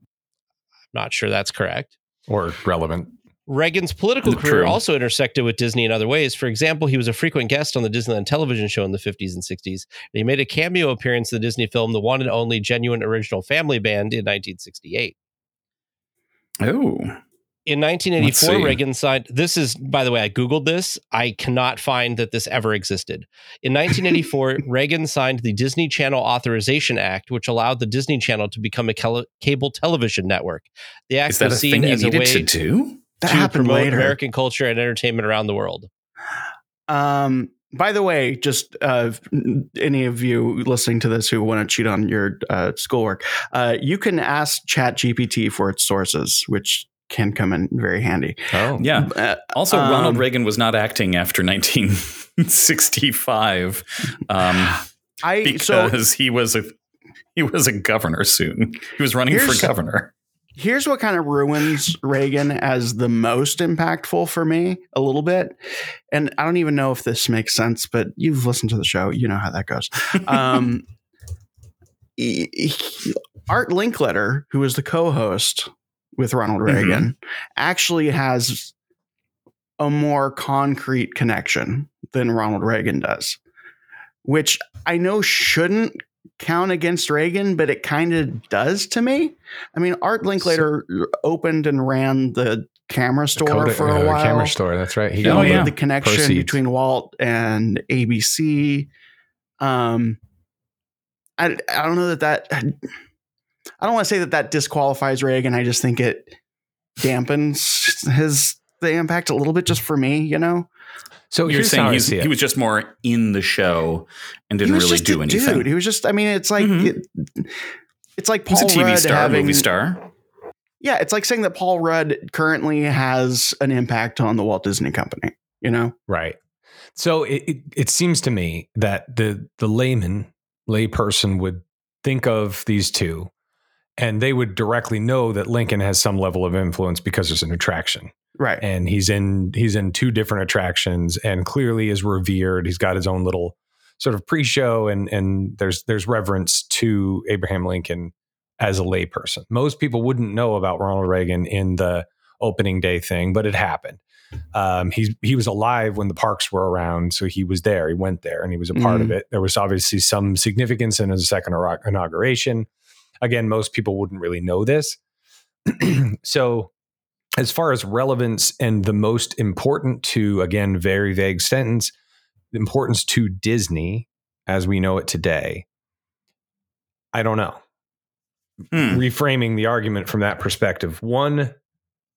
I'm not sure that's correct. or relevant. Reagan's political True. career also intersected with Disney in other ways. For example, he was a frequent guest on the Disneyland television show in the 50s and 60s. And he made a cameo appearance in the Disney film The One and Only Genuine Original Family Band in 1968. oh, In 1984. Reagan signed. This is, by the way, I Googled this. I cannot find that this ever existed. In 1984, Reagan signed the Disney Channel Authorization Act, which allowed the Disney Channel to become a cable television network. The act is that was seen thing you as a needed way to do? That to happened promote later. American culture and entertainment around the world. Um, by the way, just uh, any of you listening to this who want to cheat on your uh, schoolwork, uh, you can ask ChatGPT for its sources, which can come in very handy. Oh, Yeah. Uh, Also, Um, Ronald Reagan was not acting after 1965 um, I so because he was a he was a governor soon. He was running for governor. Here's what kind of ruins Reagan as the most impactful for me a little bit. And I don't even know if this makes sense, but you've listened to the show, you know how that goes. Um, he- he- Art Linkletter, who is the co-host with Ronald Reagan, actually has a more concrete connection than Ronald Reagan does, which I know shouldn't count against Reagan, but it kind of does to me. I mean, Art Linkletter opened and ran the camera store for a uh, while. camera store. That's right. He Oh, yeah. the connection Proceeds. between Walt and ABC. Um, I, I don't know that that I don't want to say that that disqualifies Reagan. I just think it dampens his the impact a little bit just for me, you know. So You're saying he's, he was just more in the show and didn't really do anything. Dude, he was just. I mean, it's like Mhm. it, it's like He's Paul a TV Rudd star, having movie star. yeah. It's like saying that Paul Rudd currently has an impact on the Walt Disney Company. You know, Right. So it, it, it seems to me that the the layman, layperson would think of these two and they would directly know that Lincoln has some level of influence because there's an attraction. Right? And he's in he's in two different attractions and clearly is revered. He's got his own little sort of pre-show and and there's there's reverence to Abraham Lincoln as a layperson. Most people wouldn't know about Ronald Reagan in the opening day thing, but it happened. Um, he he was alive when the parks were around, so he was there. He went there, and he was a part of it. There was obviously some significance in his second inauguration. Again, most people wouldn't really know this. so, as far as relevance and the most important to again, very vague sentence, importance to Disney as we know it today. I don't know Hmm. reframing the argument from that perspective. One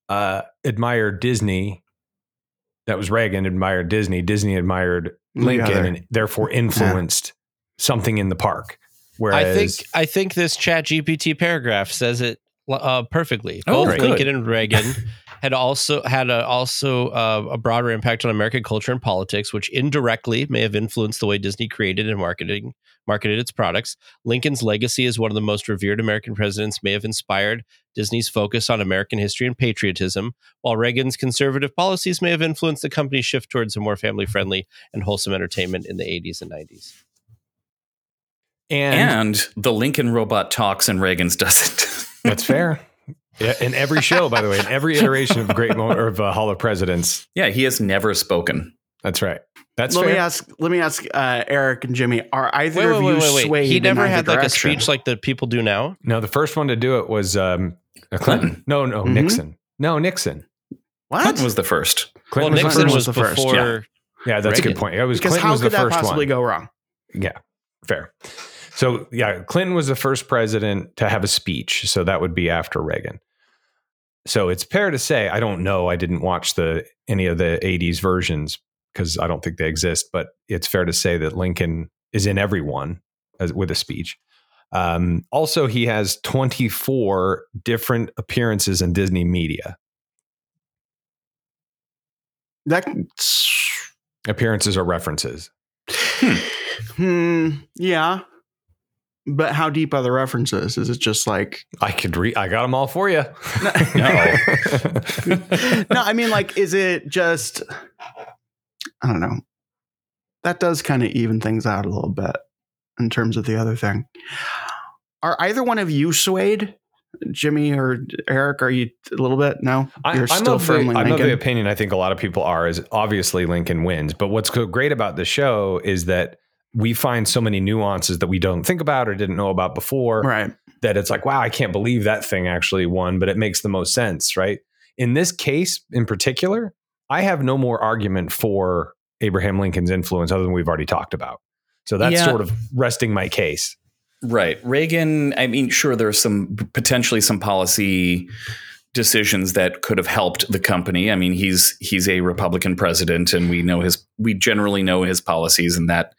uh, admired Disney. That was Reagan admired Disney. Disney admired Lincoln other. and therefore influenced something in the park. Whereas, I think I think this Chat GPT paragraph says it uh, perfectly. Oh, Both good. Lincoln and Reagan had also had a, also uh, a broader impact on American culture and politics, which indirectly may have influenced the way Disney created and marketing marketed its products. Lincoln's legacy as one of the most revered American presidents may have inspired Disney's focus on American history and patriotism, while Reagan's conservative policies may have influenced the company's shift towards a more family friendly and wholesome entertainment in the 80s and 90s. and, And the Lincoln robot talks and Reagan's doesn't. that's fair. Yeah, in every show, by the way, in every iteration of Great Mo- or of uh, Hall of Presidents, yeah, he has never spoken. That's right. That's let fair. me ask. Let me ask uh, Eric and Jimmy. Are either Wait, of wait, you wait, wait, wait. swayed? He never either had like a speech like the people do now. no, the first one to do it was um, Clinton. No, no, Mhm. Nixon. No, Nixon. What? Clinton was the first. Clinton well, was Nixon was, was the first, before. yeah. Yeah, that's a good point. It was because Clinton how was could the that first possibly one. go wrong? Yeah, fair. So yeah, Clinton was the first president to have a speech. So that would be after Reagan. So it's fair to say I don't know. I didn't watch the any of the '80s versions because I don't think they exist. But it's fair to say that Lincoln is in everyone as, with a speech. Um, also, he has 24 different appearances in Disney media. That's Appearances or references. hmm. Yeah. But how deep are the references? Is it just like I could read. I got them all for you. No. no? I mean, like, is it just? I don't know. That does kind of even things out a little bit in terms of the other thing. Are either one of you swayed, Jimmy or Eric? Are you a little bit? No, I, you're I'm still of the, firmly I'm of the opinion. I think a lot of people are. Is obviously Lincoln wins, but what's great about the show is that we find so many nuances that we don't think about or didn't know about before. right. That it's like, wow, I can't believe that thing actually won, but it makes the most sense, right? In this case, in particular, I have no more argument for Abraham Lincoln's influence other than we've already talked about. So that's Yeah. sort of resting my case. Right. Reagan, I mean, sure, there's some potentially some policy decisions that could have helped the company. I mean, he's he's a Republican president and we know his we generally know his policies and that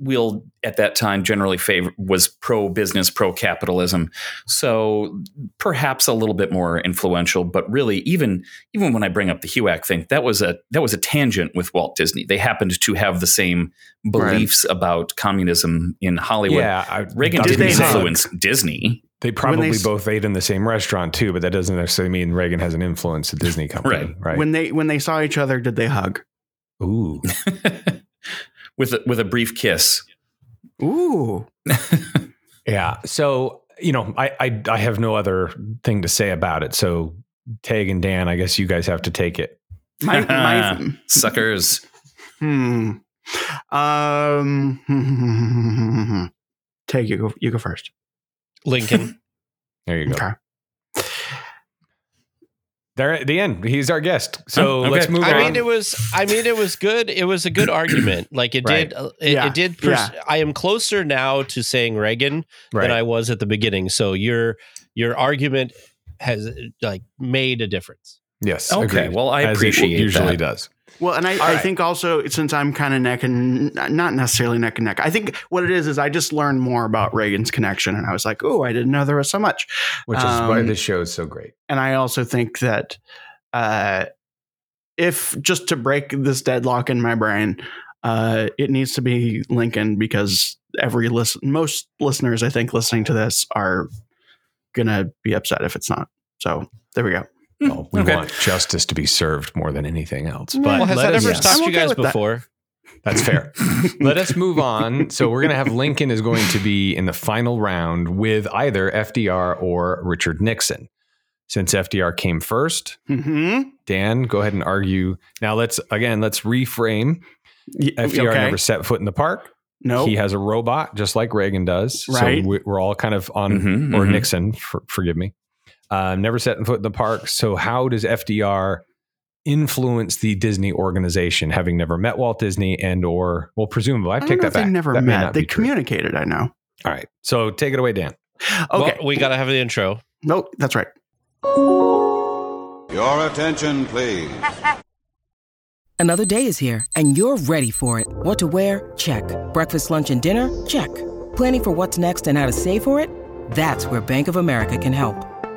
will at that time generally favor was pro business, pro capitalism. So perhaps a little bit more influential, but really even even when I bring up the HUAC thing, that was a that was a tangent with Walt Disney. They happened to have the same beliefs about communism in Hollywood. Yeah, I, Reagan Dr. Did didn't hug? influence Disney. They probably s- both ate in the same restaurant too, but that doesn't necessarily mean Reagan has an influence at Disney company, Right. right? When they when they saw each other, did they hug? Ooh, with a, with a brief kiss. Ooh. yeah. So you know, I, I I have no other thing to say about it. So Tage and Dan, I guess you guys have to take it. My my Suckers. hmm. Um. Tage you go. You go first. Lincoln. There you go. Okay. There at the end. He's our guest. So Oh, okay. let's move I on. mean, it was. I mean, it was good. It was a good argument. Like it Right. did. uh, It, Yeah. it did. Pers- Yeah. I am closer now to saying Reagan right. than I was at the beginning. So your your argument has like made a difference. yes. Okay, agreed. well, I As it appreciate usually that. does. Well, and I, I right. think also since I'm kind of neck and not necessarily neck and neck. I think what it is is I just learned more about Reagan's connection, and I was like, oh, I didn't know there was so much. Which is why Um, this show is so great. And I also think that uh, if just to break this deadlock in my brain, uh, it needs to be Lincoln because every listen, most listeners I think listening to this are gonna be upset if it's not. So there we go. Well, we okay. want justice to be served more than anything else. But Well, has let that us- ever yes. stopped I'm you okay guys that. before? That's fair. Let us move on. So we're going to have Lincoln is going to be in the final round with either FDR or Richard Nixon. Since FDR came first, hmm Dan, go ahead and argue. Now let's again let's reframe. FDR okay. never set foot in the park. Nope. He has a robot just like Reagan does. Right. So we- we're all kind of on Mhm, or mhm. Nixon. For, forgive me. Uh, never set foot in the park. So how does FDR influence the Disney organization, having never met Walt Disney and or well, presumably I I don't take know that if they never That met. They be true. communicated. I know. All right. So take it away, Dan. Okay. Well, we got to have the intro. nope. That's right. Your attention, please. Another day is here, and you're ready for it. What to wear? Check. Breakfast, lunch, and dinner? Check. Planning for what's next and how to save for it? That's where Bank of America can help.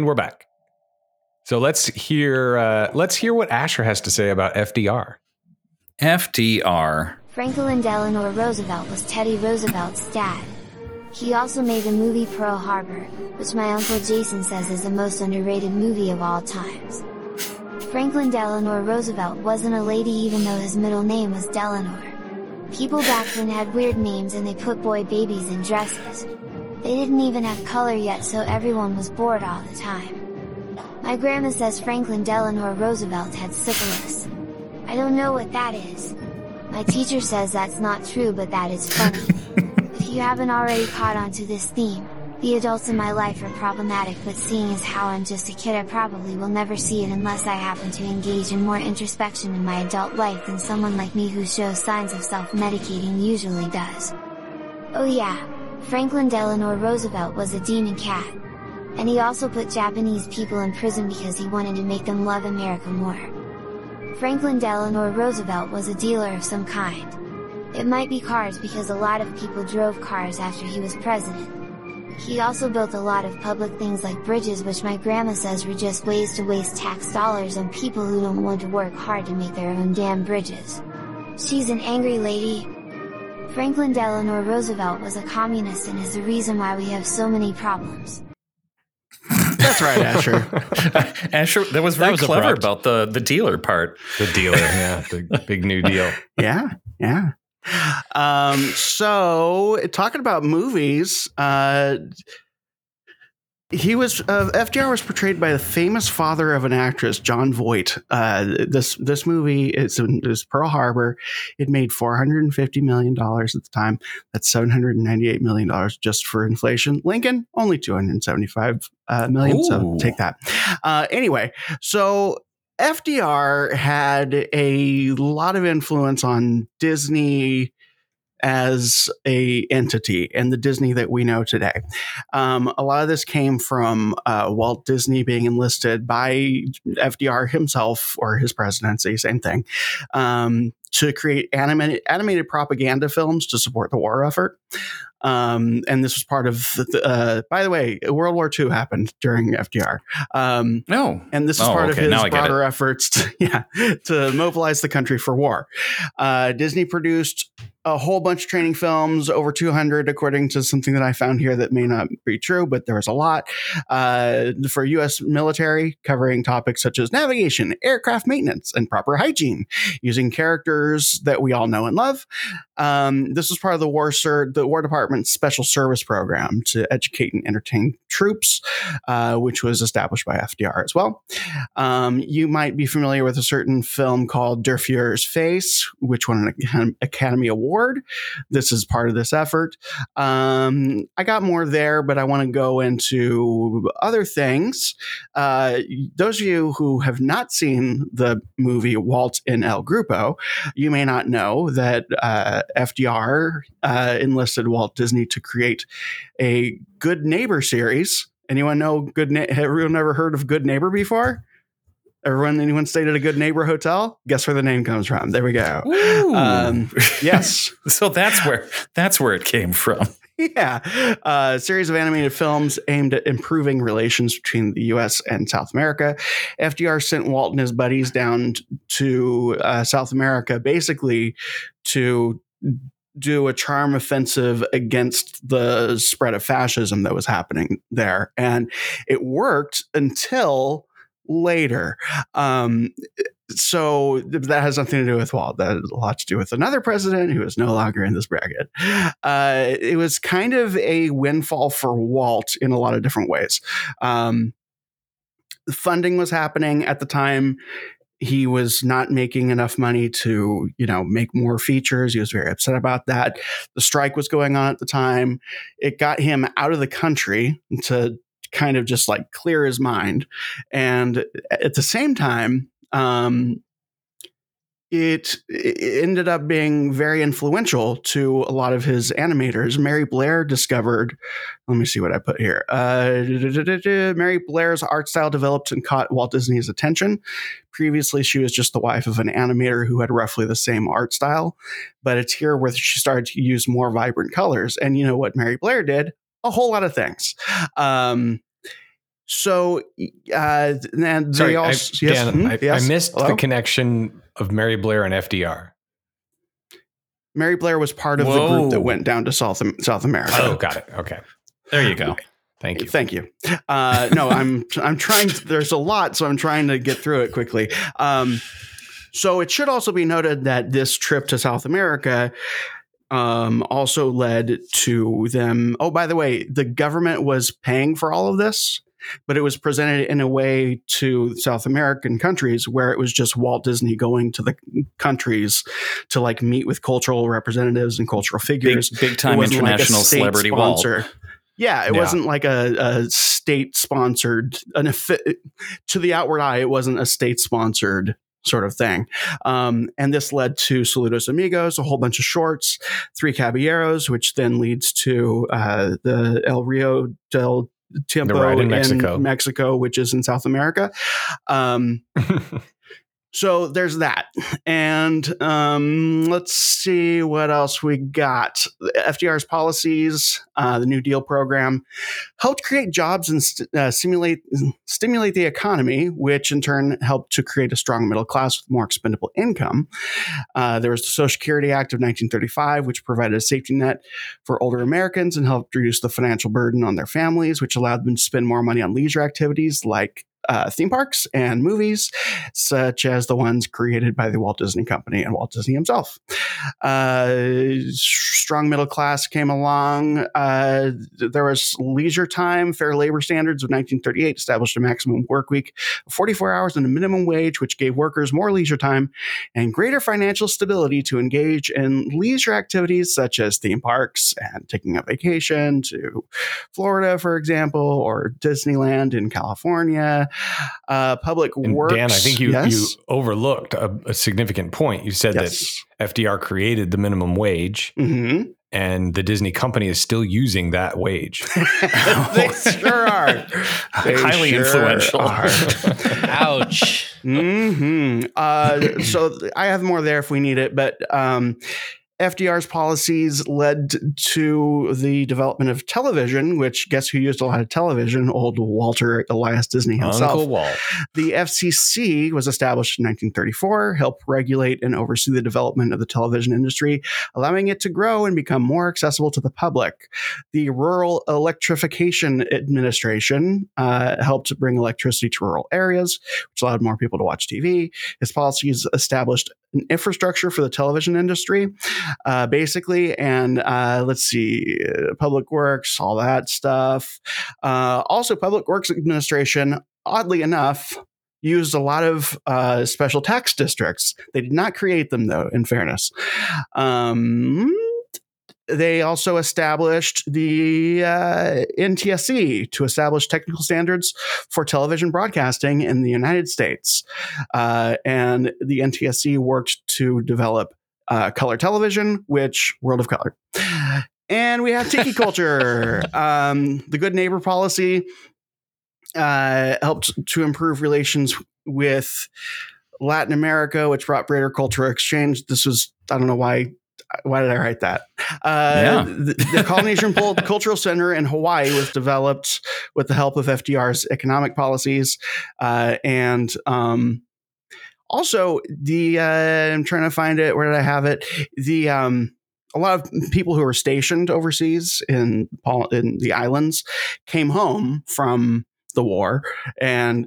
And we're back. So let's hear uh, let's hear what Asher has to say about FDR. FDR. Franklin Delano Roosevelt was Teddy Roosevelt's dad. He also made the movie Pearl Harbor, which my uncle Jason says is the most underrated movie of all times. Franklin Delano Roosevelt wasn't a lady even though his middle name was Delano. People back then had weird names and they put boy babies in dresses. They didn't even have color yet so everyone was bored all the time. My grandma says Franklin Delano Roosevelt had syphilis. I don't know what that is. My teacher says that's not true but that is funny. if you haven't already caught on to this theme, the adults in my life are problematic but seeing as how I'm just a kid I probably will never see it unless I happen to engage in more introspection in my adult life than someone like me who shows signs of self-medicating usually does. Oh yeah, Franklin Delano Roosevelt was a demon cat. And he also put Japanese people in prison because he wanted to make them love America more. Franklin Delano Roosevelt was a dealer of some kind. It might be cars because a lot of people drove cars after he was president. He also built a lot of public things like bridges which my grandma says were just ways to waste tax dollars on people who don't want to work hard to make their own damn bridges. She's an angry lady. Franklin Delano Roosevelt was a communist and is the reason why we have so many problems. That's right, Asher. Asher, that was very was clever abrupt. about the the dealer part. The dealer, yeah, the big new deal. yeah, yeah. Um, so talking about movies, uh, he was uh, FDR was portrayed by the famous father of an actress, Jon Voight. Uh, this this movie is, is Pearl Harbor. It made four hundred and fifty million dollars at the time. That's seven hundred and ninety eight million dollars just for inflation. Lincoln only two hundred seventy five uh, million. So take that. Uh, anyway, so FDR had a lot of influence on Disney as a entity and the Disney that we know today. Um, a lot of this came from uh, Walt Disney being enlisted by FDR himself or his presidency, same thing, um, to create animated animated propaganda films to support the war effort. Um, and this was part of the, uh, by the way, World War II happened during FDR. Um, No. and this is Oh, part okay, of his now I get broader efforts to, yeah, to mobilize the country for war. Uh, Disney produced a whole bunch of training films, over 200, according to something that I found here that may not be true, but there was a lot uh, for U.S. military, covering topics such as navigation, aircraft maintenance, and proper hygiene, using characters that we all know and love. Um, this was part of the War Sur- the War Department's Special Service Program to educate and entertain troops, uh, which was established by FDR as well. Um, you might be familiar with a certain film called Der Fuhrer's Face, which won an Academy Award. This is part of this effort. Um, I got more there, but I want to go into other things. Uh, those of you who have not seen the movie Walt in El Grupo, you may not know that uh, FDR uh, enlisted Walt Disney to create a Good Neighbor series. Anyone know Good? Na- have ever heard of Good Neighbor before? Everyone, anyone stayed at a Good Neighbor hotel? Guess where the name comes from? There we go. Ooh. Um, yes. so that's where that's where it came from. yeah. Uh, a series of animated films aimed at improving relations between the U.S. and South America. FDR sent Walt and his buddies down to uh, South America basically to do a charm offensive against the spread of fascism that was happening there. And it worked until later. Um, so that has nothing to do with Walt. That has a lot to do with another president who is no longer in this bracket. Uh, it was kind of a windfall for Walt in a lot of different ways. Um, funding was happening at the time. He was not making enough money to, you know, make more features. He was very upset about that. The strike was going on at the time. It got him out of the country to kind of just like clear his mind. And at the same time, um, it, it ended up being very influential to a lot of his animators. Mary Blair discovered, let me see what I put here. Uh, Mary Blair's art style developed and caught Walt Disney's attention. Previously, she was just the wife of an animator who had roughly the same art style, but it's here where she started to use more vibrant colors. And you know what Mary Blair did? A whole lot of things. Um, So, uh, then Sorry, they I, also yes, Dan, hmm, I, yes? I missed Hello? the connection of Mary Blair and FDR. Mary Blair was part of the group that went down to South South America. Oh, got it. Okay. There you go. Thank you. Thank you. Uh, no, I'm I'm trying. There's a lot, so I'm trying to get through it quickly. Um, so it should also be noted that this trip to South America um, also led to them. Oh, by the way, the government was paying for all of this, but it was presented in a way to South American countries where it was just Walt Disney going to the countries to like meet with cultural representatives and cultural figures. big It time wasn't like international celebrity sponsor. Yeah, it Yeah. wasn't like a, a state sponsored an to the outward eye. It wasn't a state sponsored sort of thing. Um, and this led to Saludos Amigos, a whole bunch of shorts, Three Caballeros, which then leads to uh, the El Rio del Tiempo in Mexico. Mexico, which is in South America. Um, so there's that. And um, let's see what else we got. FDR's policies, uh, the New Deal program, helped create jobs and st- uh, simulate, stimulate the economy, which in turn helped to create a strong middle class with more expendable income. Uh, there was the Social Security Act of 1935, which provided a safety net for older Americans and helped reduce the financial burden on their families, which allowed them to spend more money on leisure activities like uh, theme parks and movies, such as the ones created by the Walt Disney Company and Walt Disney himself. Uh, strong middle class came along. Uh, there was leisure time. Fair labor standards of 1938 established a maximum work week of 44 hours and a minimum wage, which gave workers more leisure time and greater financial stability to engage in leisure activities such as theme parks and taking a vacation to Florida, for example, or Disneyland in California. Uh, public And works. Dan, I think you, yes? you overlooked a, a significant point. You said Yes. that FDR created the minimum wage, Mhm. and the Disney company is still using that wage. they sure are. They Highly sure influential. are. Ouch. hmm Uh, so I have more there if we need it, but um, FDR's policies led to the development of television, which guess who used a lot of television? Old Walter Elias Disney himself. Uncle Walt. The FCC was established in 1934, helped regulate and oversee the development of the television industry, allowing it to grow and become more accessible to the public. The Rural Electrification Administration uh, helped bring electricity to rural areas, which allowed more people to watch TV. His policies established an infrastructure for the television industry, uh, basically, and uh, let's see, uh, public works, all that stuff. Uh, also, public works administration oddly enough, used a lot of uh, special tax districts. They did not create them, though, in fairness. Um, they also established the uh, NTSC to establish technical standards for television broadcasting in the United States. Uh, and the NTSC worked to develop uh, color television, which World of Color. And we have tiki culture, um, the good neighbor policy, uh, helped to improve relations with Latin America, which brought greater cultural exchange. This was, I don't know why. Why did I write that? Uh, Yeah. the, the Polynesian Cultural Center in Hawaii was developed with the help of FDR's economic policies. Uh, and um, also, the uh, I'm trying to find it. Where did I have it? The um, a lot of people who were stationed overseas in in the islands came home from the war, and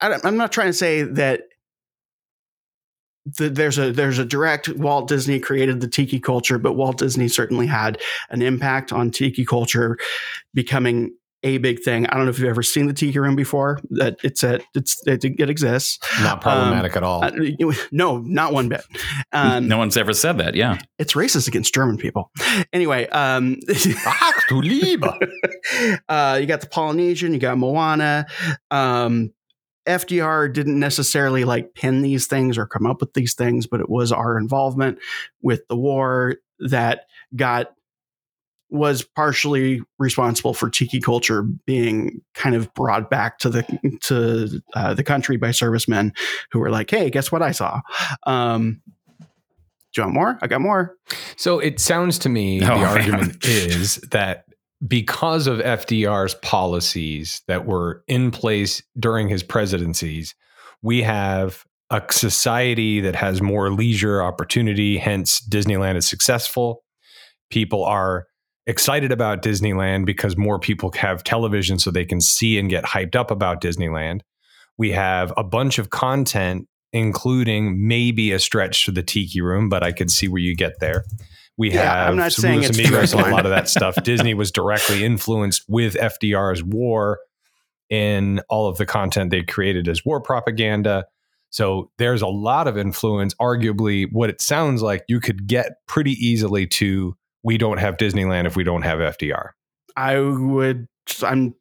I'm not trying to say that. That There's a there's a direct Walt Disney created the tiki culture, but Walt Disney certainly had an impact on tiki culture becoming a big thing. I don't know if you've ever seen the tiki room before. That it's a it's it, it exists. Not problematic at all. Uh, no, not one bit. Um, no one's ever said that. Yeah. it's racist against German people. Anyway, um, Ach du Liebe. uh, you got the Polynesian, you got Moana. Um, FDR didn't necessarily like pin these things or come up with these things, but it was our involvement with the war that got was partially responsible for tiki culture being kind of brought back to the to uh, the country by servicemen who were like, "Hey, guess what I saw?" Um, do you want more? I got more. So it sounds to me Oh, the man. argument is that because of FDR's policies that were in place during his presidencies, we have a society that has more leisure opportunity. Hence, Disneyland is successful. People are excited about Disneyland because more people have television so they can see and get hyped up about Disneyland. We have a bunch of content, including maybe a stretch to the Tiki Room, but I could see where you get there. We Yeah, have I'm not saying Saludos it's Amigos and a lot of that stuff. Disney was directly influenced with FDR's war in all of the content they created as war propaganda. So there's a lot of influence. Arguably, what it sounds like you could get pretty easily to we don't have Disneyland if we don't have FDR. I would. I'm.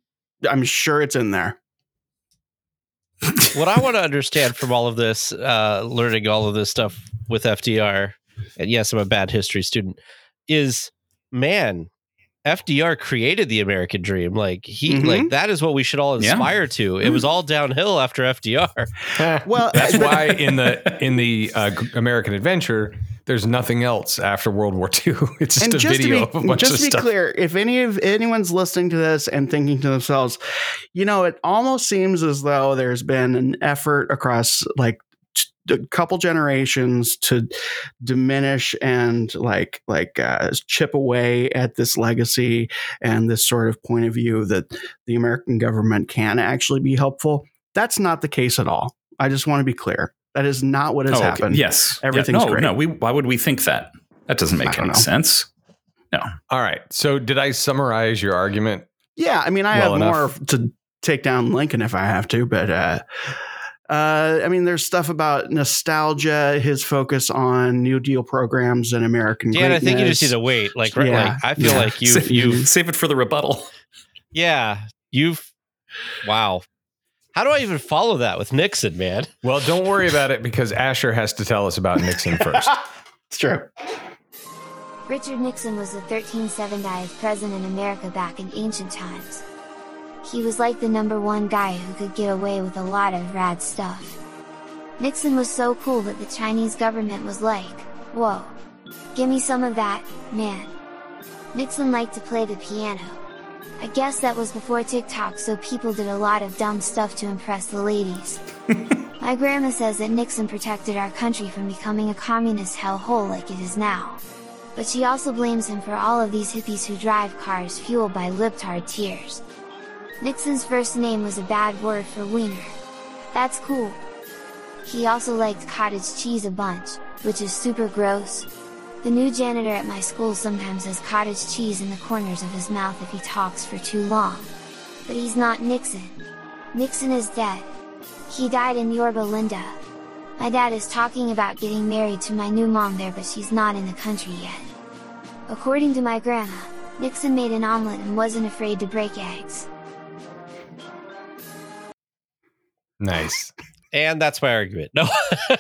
I'm sure it's in there. what I want to understand from all of this, uh, learning all of this stuff with FDR, and yes, I'm a bad history student, is man, FDR created the American dream. Like he, Mhm. like that is what we should all Yeah. aspire to. It was all downhill after FDR. Well, That's why in the in the uh, American Adventure, there's nothing else after World War II. It's just and a just video to of a be, bunch just of to be stuff. clear, if any of anyone's listening to this and thinking to themselves, you know, it almost seems as though there's been an effort across like t- a couple generations to diminish and like like uh, chip away at this legacy and this sort of point of view that the American government can actually be helpful. That's not the case at all. I just want to be clear. That is not what has Oh, okay. happened. Yes. Yeah, Everything's no, great. no. We, why would we think that? That doesn't make any know. sense. No. All right. So did I summarize your argument? Yeah, I mean, I Well have enough. more to take down Lincoln if I have to, but uh, uh, I mean, there's stuff about nostalgia, his focus on New Deal programs and American. Dan, I think you just need to wait. Like, right, Yeah. like I feel Yeah. like you've, Save, you've, save it for the rebuttal. yeah, you've, wow. How do I even follow that with Nixon, man? Well, don't worry about it because Asher has to tell us about Nixon first. It's true. Richard Nixon was the 1379th president in America back in ancient times. He was like the number one guy who could get away with a lot of rad stuff. Nixon was so cool that the Chinese government was like, whoa. Give me some of that, man. Nixon liked to play the piano. I guess that was before TikTok so people did a lot of dumb stuff to impress the ladies. My grandma says that Nixon protected our country from becoming a communist hellhole like it is now. But she also blames him for all of these hippies who drive cars fueled by libtard tears. Nixon's first name was a bad word for wiener. That's cool. He also liked cottage cheese a bunch, which is super gross. The new janitor at my school sometimes has cottage cheese in the corners of his mouth if he talks for too long. But he's not Nixon. Nixon is dead. He died in Yorba Linda. My dad is talking about getting married to my new mom there but she's not in the country yet. According to my grandma, Nixon made an omelet and wasn't afraid to break eggs. Nice. And that's my argument. No,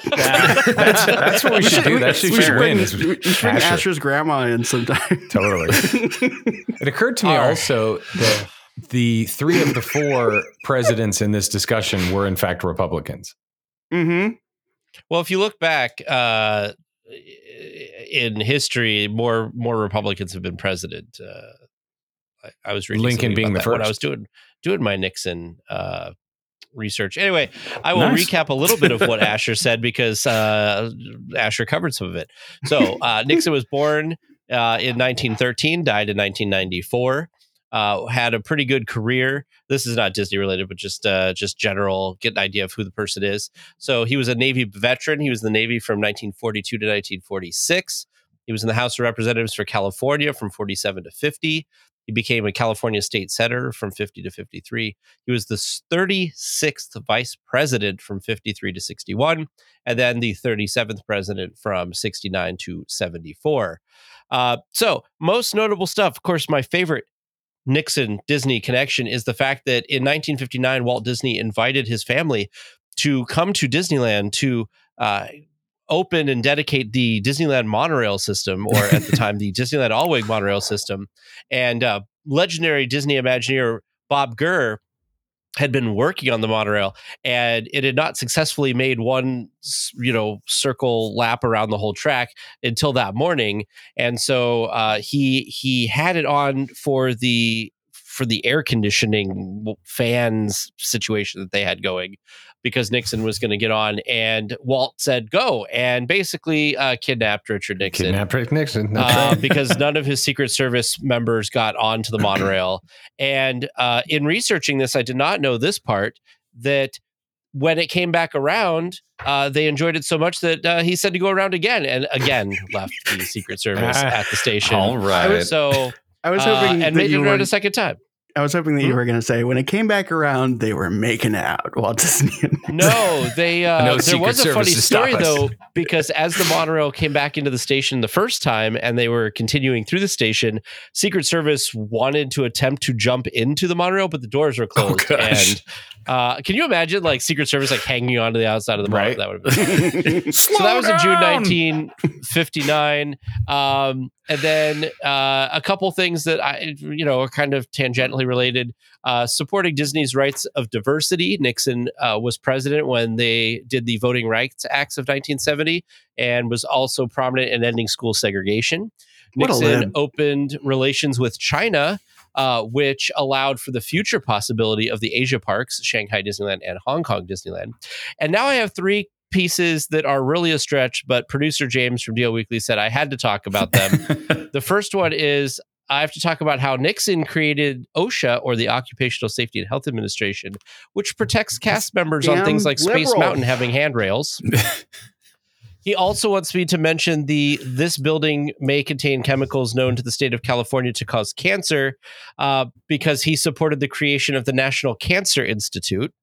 That's, that's what we should do. That's what we should win. bring, is we should bring Asher. Asher's grandma in sometime. Totally. It occurred to me All right. also that the three of the four presidents in this discussion were in fact Republicans. mm-hmm. Well, if you look back uh, in history, more more Republicans have been president. Uh, I, I was reading Lincoln being about the that when I was doing doing my Nixon uh, research. Anyway, I will Nice. recap a little bit of what Asher said because uh, Asher covered some of it. So uh, Nixon was born uh, in 1913, died in 1994. Uh, had a pretty good career. This is not Disney related, but just uh, just general, get an idea of who the person is. So he was a Navy veteran. He was in the Navy from 1942 to 1946. He was in the House of Representatives for California from 47 to 50. He became a California state senator from 50 to 53. He was the 36th vice president from 53 to 61, and then the 37th president from 69 to 74. Uh, so, most notable stuff, of course, my favorite Nixon Disney connection is the fact that in 1959, Walt Disney invited his family to come to Disneyland to uh, open and dedicate the Disneyland monorail system, or at the time, the Disneyland Alweg monorail system. And uh, legendary Disney Imagineer Bob Gurr had been working on the monorail and it had not successfully made one you know circle lap around the whole track until that morning and so uh, he he had it on for the for the air conditioning fans situation that they had going because Nixon was going to get on and Walt said go and basically uh, kidnapped Richard Nixon Kidnapped Rick Nixon. Uh, right. because none of his Secret Service members got onto the monorail. And uh, in researching this, I did not know this part that when it came back around, uh, they enjoyed it so much that uh, he said to go around again and again left the Secret Service at the station. All right. So I was uh, hoping and that made it you around were, a second time. I was hoping that you Hmm? were going to say when it came back around, they were making out Walt Disney. No, they. Uh, No there Secret was a Service funny story though, because as the monorail came back into the station the first time, and they were continuing through the station, Secret Service wanted to attempt to jump into the monorail, but the doors were closed. gosh. and uh, can you imagine like Secret Service like hanging onto the outside of the monorail? Right. That would have been. So that was in June 1959. Um, and then uh, a couple things that I, you know, are kind of tangentially related. Uh, supporting Disney's rights of diversity. Nixon uh, was president when they did the Voting Rights Acts of 1970 and was also prominent in ending school segregation. Nixon opened relations with China, uh, which allowed for the future possibility of the Asia parks, Shanghai Disneyland and Hong Kong Disneyland. And now I have three pieces that are really a stretch, but producer James from DL Weekly said I had to talk about them. the first one is I have to talk about how Nixon created OSHA or the Occupational Safety and Health Administration, which protects cast members on things like Space. Mountain having handrails. He also wants me to mention the this building may contain chemicals known to the state of California to cause cancer, uh, because he supported the creation of the National Cancer Institute.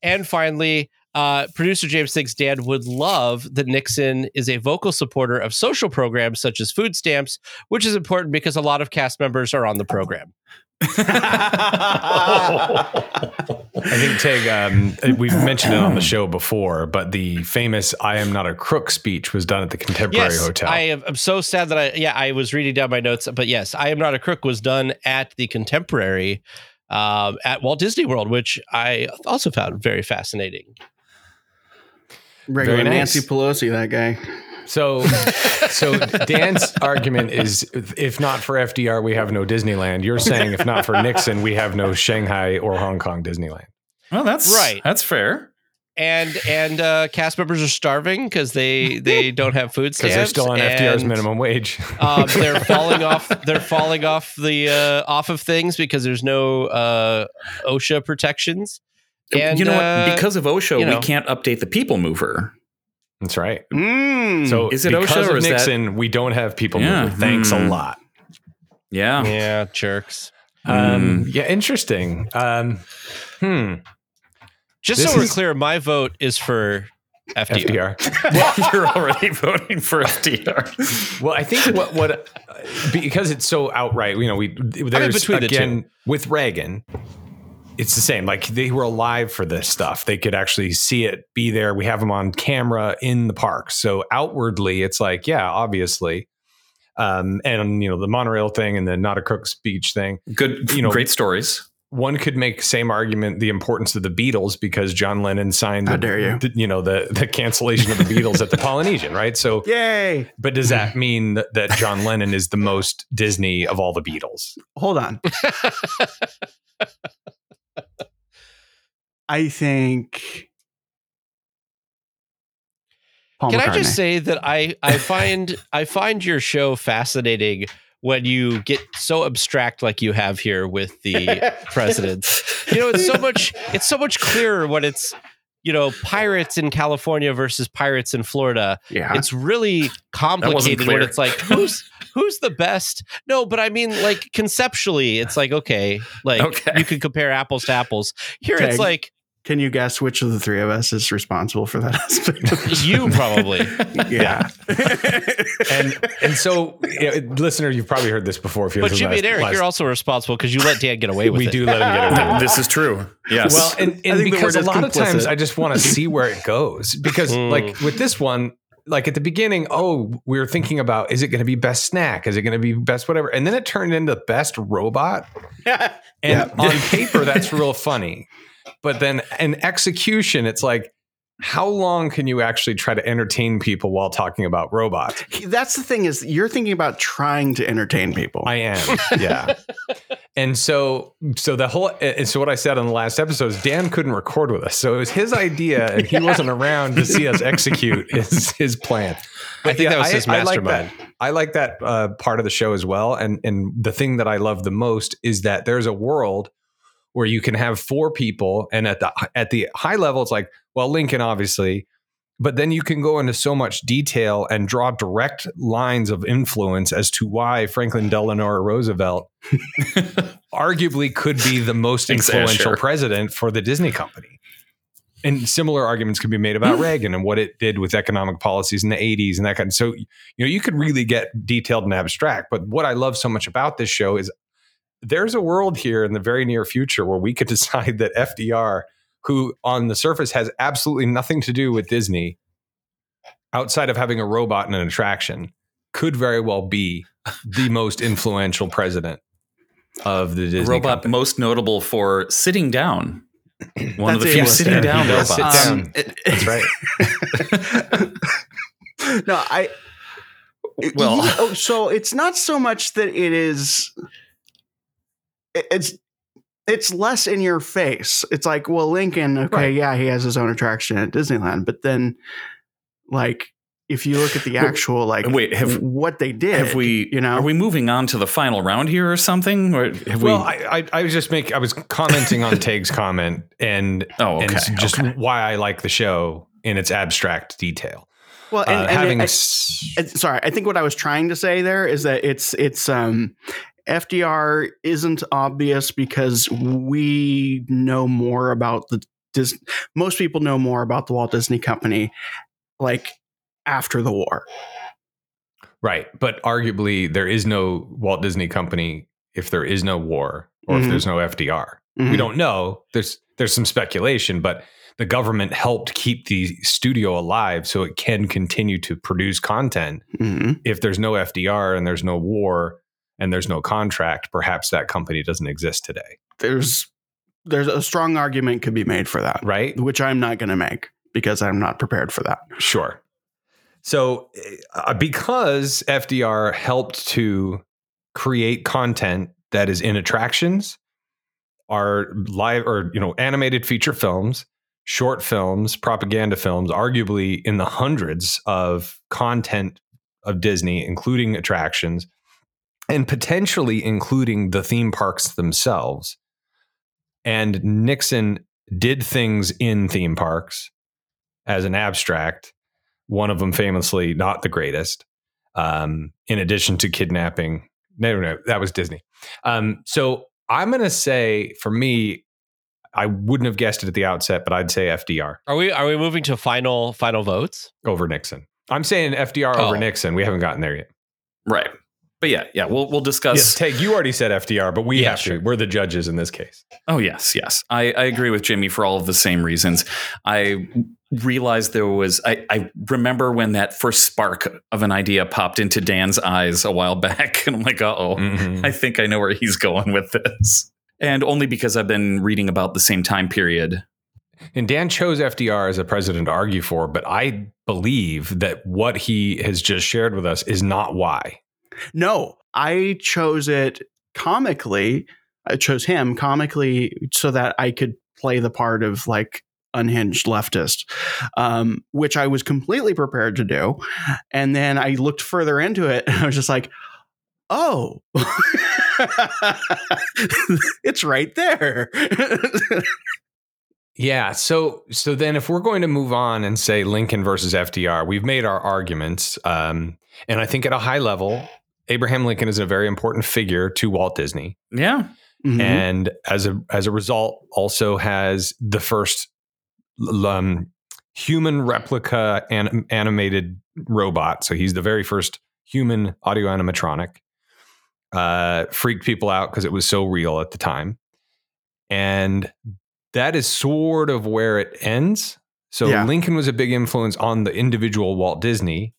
And finally, uh, producer James thinks Dan would love that Nixon is a vocal supporter of social programs such as food stamps, which is important because a lot of cast members are on the program. I think Tage, um, we've mentioned it on the show before, but the famous "I am not a crook" speech was done at the Contemporary yes, Hotel. I am I'm so sad that I yeah I was reading down my notes, but yes, I am not a crook was done at the Contemporary um, at Walt Disney World, which I also found very fascinating. Regular Very nice. Nancy Pelosi, that guy. So, so Dan's argument is, if not for FDR, we have no Disneyland. You're saying if not for Nixon, we have no Shanghai or Hong Kong Disneyland. well, that's Right. That's fair. And and uh, cast members are starving because they they don't have food Because stamps. they're still on FDR's and, minimum wage. um, they're falling off. They're falling off the uh, off of things because there's no uh, OSHA protections. And, you know uh, what? Because of OSHA, you know. we can't update the People Mover. That's right. Mm. So Is it because OSHA or of is that- Nixon, we don't have people Yeah. mover. Thanks a Hmm. lot. Yeah. yeah, jerks. Um, yeah, interesting. Um, hmm. Just This so we're is- clear, my vote is for FDR. FDR. You're already voting for FDR. Well, I think what what uh, because it's so outright, you know, we there's between the again with Reagan, it's the same. Like they were alive for this stuff. They could actually see it, be there. We have them on camera in the park. So outwardly, it's like, yeah, obviously. Um, and you know the monorail thing and the not a crook speech thing. Good, You know- great stories. One could make same argument the importance of the Beatles because John Lennon signed How the, dare you. the- you know the the cancellation of the Beatles at the Polynesian, right? So Yay. but does that mean that, that John Lennon is the most Disney of all the Beatles? Hold on. I think. Paul Can I just say that I I find I find your show fascinating when you get so abstract like you have here with the presidents. You know, it's so much it's so much clearer when it's you know pirates in California versus pirates in Florida. Yeah. It's really complicated when it's like who's who's the best? No, but I mean like conceptually, it's like okay, like Okay. you can compare apples to apples. Here it's like Can you guess which of the three of us is responsible for that aspect? of the you probably. yeah. And and so, yeah, listener, you've probably heard this before. If you But listen to Jimmy and Eric, last- you're also responsible because you let Dan get away with we it. We do let him get away. with it. this is true. Yes. Well, and, and because a is lot of times. I just want to see where it goes because, Mm. like with this one, like at the beginning, oh, we were thinking about is it going to be best snack? Is it going to be best whatever? And then it turned into best robot. And Yeah. on paper, that's real funny. But then in execution, it's like, how long can you actually try to entertain people while talking about robots? That's the thing is you're thinking about trying to entertain people. I am, yeah. and so, so the whole, and so what I said on the last episode is Dan couldn't record with us, so it was his idea, and he wasn't around to see us execute his his plan. I think that was his I like mastermind. that. I like that uh, part of the show as well, and and the thing that I love the most is that there's a world where you can have four people, and at the at the high level, it's like, well, Lincoln obviously. But then you can go into so much detail and draw direct lines of influence as to why Franklin Delano Roosevelt arguably could be the most influential sure. president for the Disney company. And similar arguments can be made about Reagan and what it did with economic policies in the 80s and that kind of so you know you could really get detailed and abstract but what I love so much about this show is there's a world here in the very near future where we could decide that FDR who on the surface has absolutely nothing to do with Disney outside of having a robot and an attraction could very well be the most influential president of the Disney robot company. most notable for sitting down. One of the few sitting down does robots. sit down. Um, it- That's right. no, I. Well- Yeah, oh, so it's not so much that it is. It- It's it's less in your face. It's like, well, Lincoln, okay, Right. yeah, he has his own attraction at Disneyland, but then, like, if you look at the actual, like, Wait, have- what they did, Have we? you know, Are we moving on to the final round here or something? Or have Well, we? I, I, I was just making, I was commenting on Tage's comment and, oh, okay. and just okay. why I like the show in its abstract detail. well, and, Uh, and having, I- s- sorry i think what i was trying to say there is that it's it's um fdr isn't obvious because we know more about the Dis- most people know more about the walt disney company like after the war right. But arguably, there is no Walt Disney Company if there is no war or if Mhm. there's no FDR. Mhm. We don't know. There's, there's some speculation, but the government helped keep the studio alive so it can continue to produce content Mhm. if there's no FDR and there's no war and there's no contract, perhaps that company doesn't exist today, there's there's a strong argument could be made for that right? which i'm not going to make because i'm not prepared for that Sure. So, uh, because FDR helped to create content that is in attractions, are live or you know animated feature films, short films, propaganda films, arguably in the hundreds of content of Disney, including attractions, and potentially including the theme parks themselves. And Nixon did things in theme parks as an abstract. One of them famously not the greatest. Um, in addition to kidnapping, no, no, no, that was Disney. Um, so I'm going to say, for me, I wouldn't have guessed it at the outset, but I'd say FDR Are we are we moving to final final votes? over Nixon. I'm saying FDR over Oh. Nixon. We haven't gotten there yet. right. But yeah, yeah, we'll we'll discuss. Yes, Tage, you already said FDR, but we Yeah, have sure. to. We're the judges in this case. Oh yes, yes. I, I agree with Jimmy for all of the same reasons. I realized there was I, I remember when that first spark of an idea popped into Dan's eyes a while back, and I'm like, uh oh, Mhm. I think I know where he's going with this. And only because I've been reading about the same time period. And Dan chose FDR as a president to argue for, but I believe that what he has just shared with us is not why. No, I chose it comically. I chose him comically so that I could play the part of like unhinged leftist, um, which I was completely prepared to do. And then I looked further into it and I was just like, oh, it's right there. Yeah. So so then if we're going to move on and say Lincoln versus FDR, we've made our arguments. Um, and I think at a high level, Abraham Lincoln is a very important figure to Walt Disney. Yeah. Mhm. And as a as a result, also has the first um, human replica anim- animated robot. So he's the very first human audio animatronic. Uh, freaked people out because it was so real at the time. And that is sort of where it ends. So Yeah. Lincoln was a big influence on the individual Walt Disney.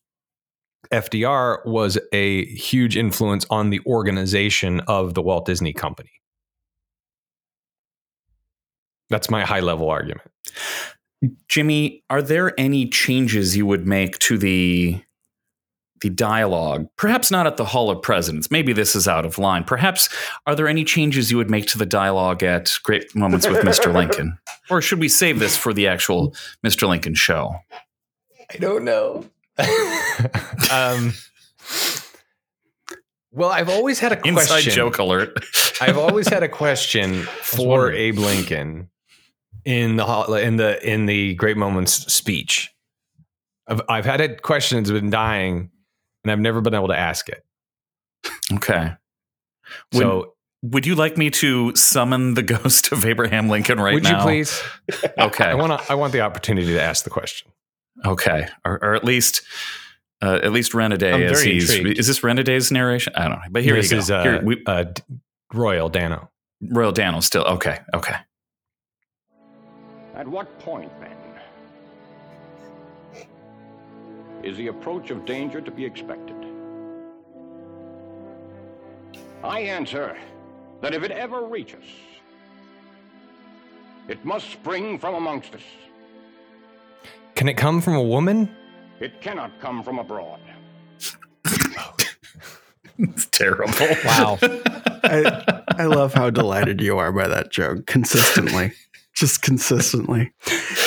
FDR was a huge influence on the organization of the Walt Disney Company. That's my high level argument. Jimmy, are there any changes you would make to the the dialogue? Perhaps not at the Hall of Presidents. Maybe this is out of line. Perhaps are there any changes you would make to the dialogue at Great Moments with Mr. Lincoln? Or should we save this for the actual Mr. Lincoln show? I don't know. um, well, I've always had a question. Inside joke alert. I've always had a question for. Abe Lincoln in the in the in the Great Moments speech. I've I've had it questions been dying, and I've never been able to ask it. Okay. Would, So would you like me to summon the ghost of Abraham Lincoln right would now? Would you please? Okay. I want. I want the opportunity to ask the question. Okay, or, or at least, uh, at least Renaday I'm as very he's. intrigued. Is this Renaday's narration? I don't know, but here this you go. is uh, Here, we, uh, Royal Dano. Royal Dano still okay. Okay. At what point, then, is the approach of danger to be expected? I answer that if it ever reaches, it must spring from amongst us. Can it come from a woman? It cannot come from abroad. It's terrible. Wow. I, I love how delighted you are by that joke consistently. Just consistently.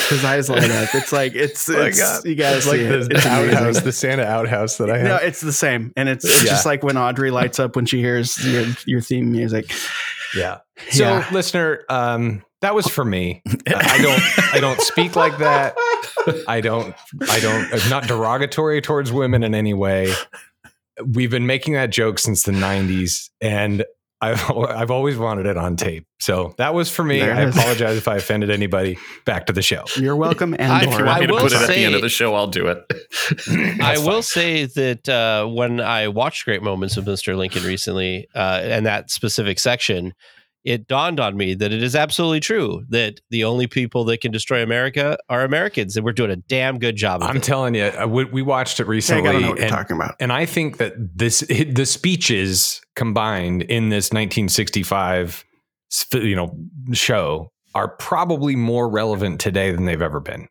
His eyes light up. It's like it's, Oh it's God. you gotta It's see like it. the It's outhouse, the Santa outhouse that I have. No, it's the same, and it's Yeah. just like when Audrey lights up when she hears your, your theme music. Yeah. So, Yeah. listener, um, that was for me. I don't. I don't speak like that. I don't. I don't. I'm not derogatory towards women in any way. We've been making that joke since the '90s, and I've I've always wanted it on tape. So that was for me. There I is. apologize if I offended anybody. Back to the show. You're welcome, and I- If you want me to will put it at the end of the show, I'll do it. I will say that uh, when I watched Great Moments of Mr. Lincoln recently, uh, and that specific section, it dawned on me that it is absolutely true that the only people that can destroy America are Americans, and we're doing a damn good job. Of it. I'm it. telling you, uh, we, we watched it Hey, recently. I don't know what you're and- talking about. And I think that this the speeches combined in this 1965 you know show are probably more relevant today than they've ever been.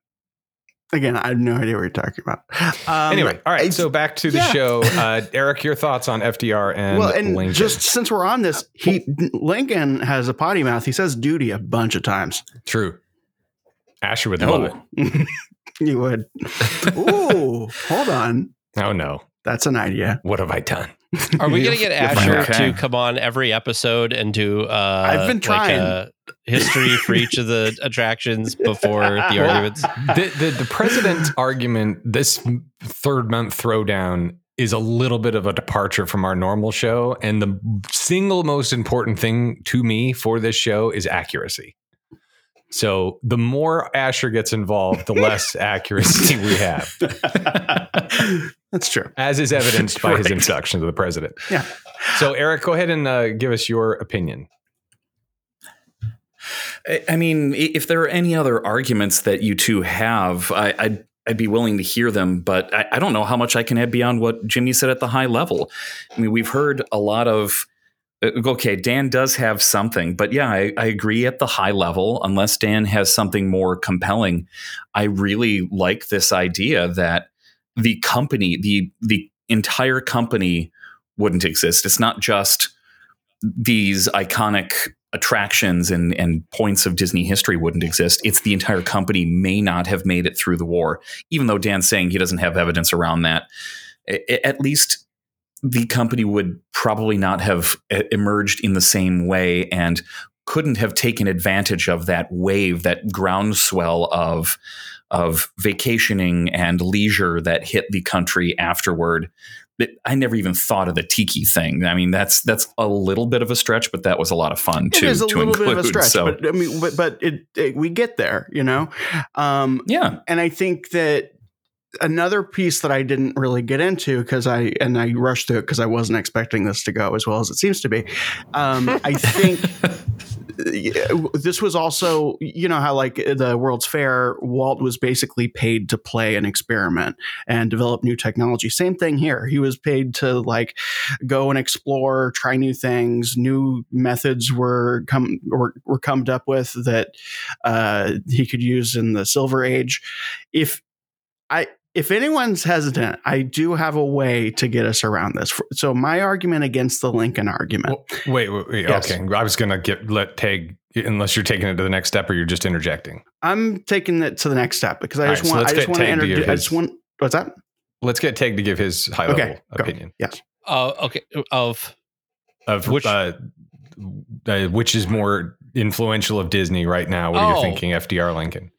Again, I have no idea what you're talking about. Um, anyway, all right. So back to the yeah. show. Uh, Eric, your thoughts on FDR and, well, and Lincoln? just since we're on this, he Lincoln has a potty mouth. He says "duty" a bunch of times. true. Asher would Oh. love it. You would. Ooh, hold on. Oh no, That's an idea. what have I done? Are we going to get You're. Asher Okay. to come on every episode and do? Uh, I've been trying. Like, uh, history for each of the attractions before the arguments. the, the the president argument this third month throwdown is a little bit of a departure from our normal show and the single most important thing to me for this show is accuracy so the more asher gets involved the less accuracy we have That's true. as is evidenced by his Right. introduction to the president Yeah. so eric go ahead and uh, give us your opinion I- I mean, if there are any other arguments that you two have, I, I'd I'd be willing to hear them, but I, I don't know how much I can add beyond what Jimmy said at the high level. I mean, we've heard a lot of. uh, Okay, Dan does have something, but yeah, I, I agree at the high level. Unless Dan has something more compelling, I really like this idea that the company, the the entire company, wouldn't exist. It's not just these iconic attractions and, and points of Disney history wouldn't exist. It's the entire company may not have made it through the war, even though Dan's saying he doesn't have evidence around that. At least the company would probably not have emerged in the same way and couldn't have taken advantage of that wave, that groundswell of of vacationing and leisure that hit the country afterward that I never even thought of the tiki thing. I mean, that's that's a little bit of a stretch, but that was a lot of fun It to is a to little include. bit of a stretch, so but I mean, but, but it, it we get there, you know. Um, yeah, and I think that another piece that I didn't really get into because I and I rushed through it because I wasn't expecting this to go as well as it seems to be. Um, I think this was also you know how like the World's Fair, Walt was basically paid to play an experiment and develop new technology. Same thing here. He was paid to like go and explore, try new things. New methods were come were, were come up with that uh, he could use in the Silver Age. If I if anyone's hesitant, I do have a way to get us around this. So my argument against the Lincoln argument. Well, wait, wait, wait Yes. okay. I was gonna get let Tage unless you're taking it to the next step or you're just interjecting. I'm taking it to the next step because I All just right, so want let's I just get want to Tage to introduce. give I his- just want what's that? Let's get Tage to give his high level Okay, go. opinion Yes. Uh, okay. Of of Which- uh, uh, which is more influential of Disney right now. What are you Oh. thinking, FDR Lincoln?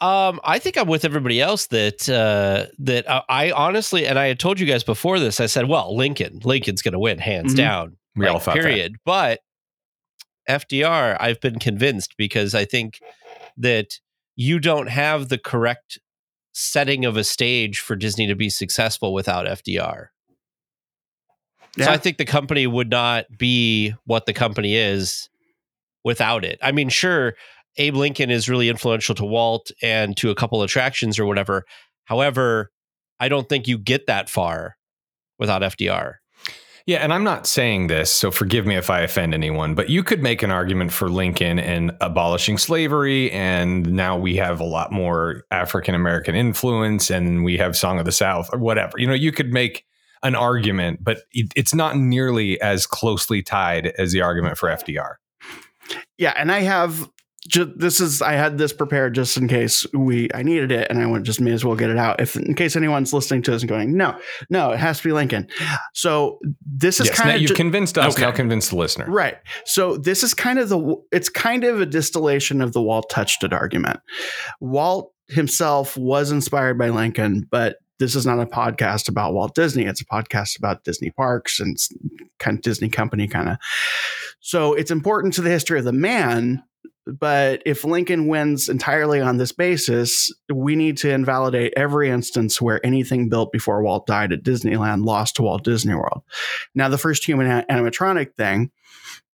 Um, I think I'm with everybody else that uh, that uh, I honestly, and I had told you guys before this. I said, well, Lincoln, Lincoln's going to win hands Mhm. down. We like, all thought that. period. But FDR, I've been convinced because I think that you don't have the correct setting of a stage for Disney to be successful without FDR. So I think the company would not be what the company is without it. I mean, sure, Abe Lincoln is really influential to Walt and to a couple attractions or whatever. However, I don't think you get that far without FDR. Yeah, and I'm not saying this, so forgive me if I offend anyone, but you could make an argument for Lincoln and abolishing slavery, and now we have a lot more African American influence, and we have Song of the South or whatever. You know, you could make an argument, but it, it's not nearly as closely tied as the argument for FDR. Yeah, and I have ju- this is I had this prepared just in case we I needed it, and I went just may as well get it out. If in case anyone's listening to this and going, no, no, it has to be Lincoln. So this is Yes, kind of you've convinced us. Okay. Now convince the listener. Right. So this is kind of the it's kind of a distillation of the Walt touched it argument. Walt himself was inspired by Lincoln, but this is not a podcast about Walt Disney. It's a podcast about Disney parks and kind of Disney company kind of. So it's important to the history of the man, but if Lincoln wins entirely on this basis, we need to invalidate every instance where anything built before Walt died at Disneyland lost to Walt Disney World. Now, the first human animatronic thing,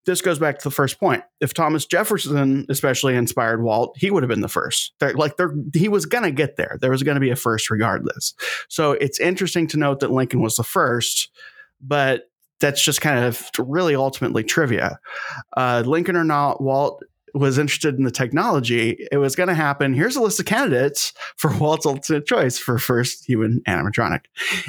this goes back to the first point. If Thomas Jefferson especially inspired Walt, he would have been the first. They're, like they're, he was going to get there. There was going to be a first regardless. So it's interesting to note that Lincoln was the first, but that's just kind of really ultimately trivia. Uh, Lincoln or not, Walt was interested in the technology. It was going to happen. Here's a list of candidates for Walt's ultimate choice for first human animatronic.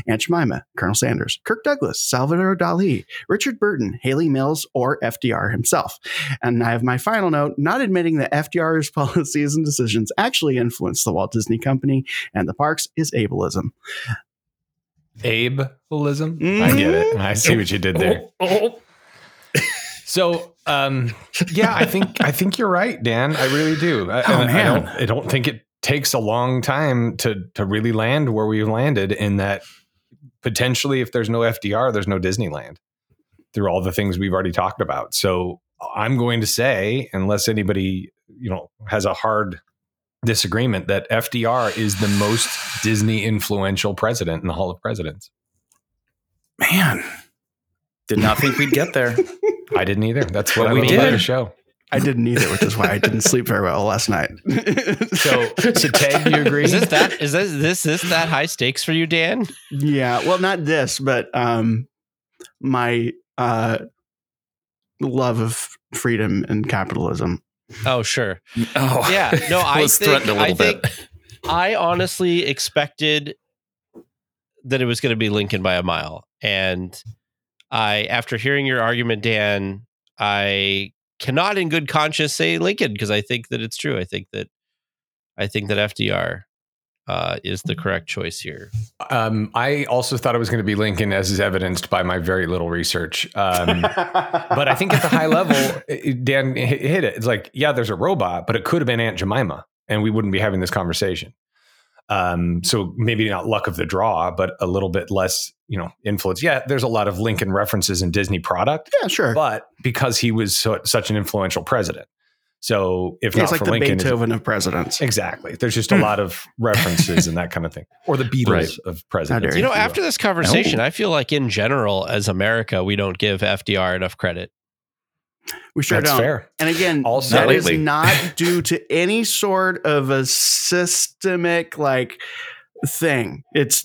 Aunt Jemima, Colonel Sanders, Kirk Douglas, Salvador Dali, Richard Burton, Hayley Mills, or FDR himself. And I have my final note not admitting that FDR's policies and decisions actually influenced the Walt Disney Company and the parks is ableism. Abelism. I get it. I see mm-hmm. what you did there. Oh, oh, oh. So, um, yeah, I think I think you're right, Dan. I really do. I, Oh, and I man. don't, I don't think it takes a long time to to really land where we've landed. In that, potentially, if there's no FDR, there's no Disneyland. Through all the things we've already talked about, so I'm going to say, unless anybody you know has a hard disagreement, that FDR is the most Disney influential president in the Hall of Presidents. man. Did not think we'd get there. I didn't either. That's what But I we love about did. the show. I didn't either, which is why I didn't sleep very well last night. So, so Ted, you agree? Is this that? Is this this this that high stakes for you, Dan? Yeah, well, not this, but um, my uh, love of freedom and capitalism. Oh, sure. Oh, Yeah. No, I was think threatened a little I bit. think I honestly expected that it was going to be Lincoln by a mile, and I, after hearing your argument, Dan, I cannot, in good conscience, say Lincoln because I think that it's true. I think that I think that FDR uh, is the correct choice here. Um, I also thought it was going to be Lincoln, as is evidenced by my very little research. Um, but I think at the high level, Dan hit hit it. It's like, yeah, there's a robot, but it could have been Aunt Jemima, and we wouldn't be having this conversation. Um, so maybe not luck of the draw, but a little bit less, you know, influence. Yeah, there's a lot of Lincoln references in Disney product, yeah, sure. but because he was so, such an influential president. So if Yeah, not it's like for the Lincoln, it's- Beethoven of presidents. exactly. There's just a lot of references and that kind of thing, or the Beatles Right. of presidents. You know, after this conversation, Oh. I feel like in general, as America, we don't give FDR enough credit. We sure that's don't. fair. And again, Also- that is Lately. not due to any sort of a systemic like thing. It's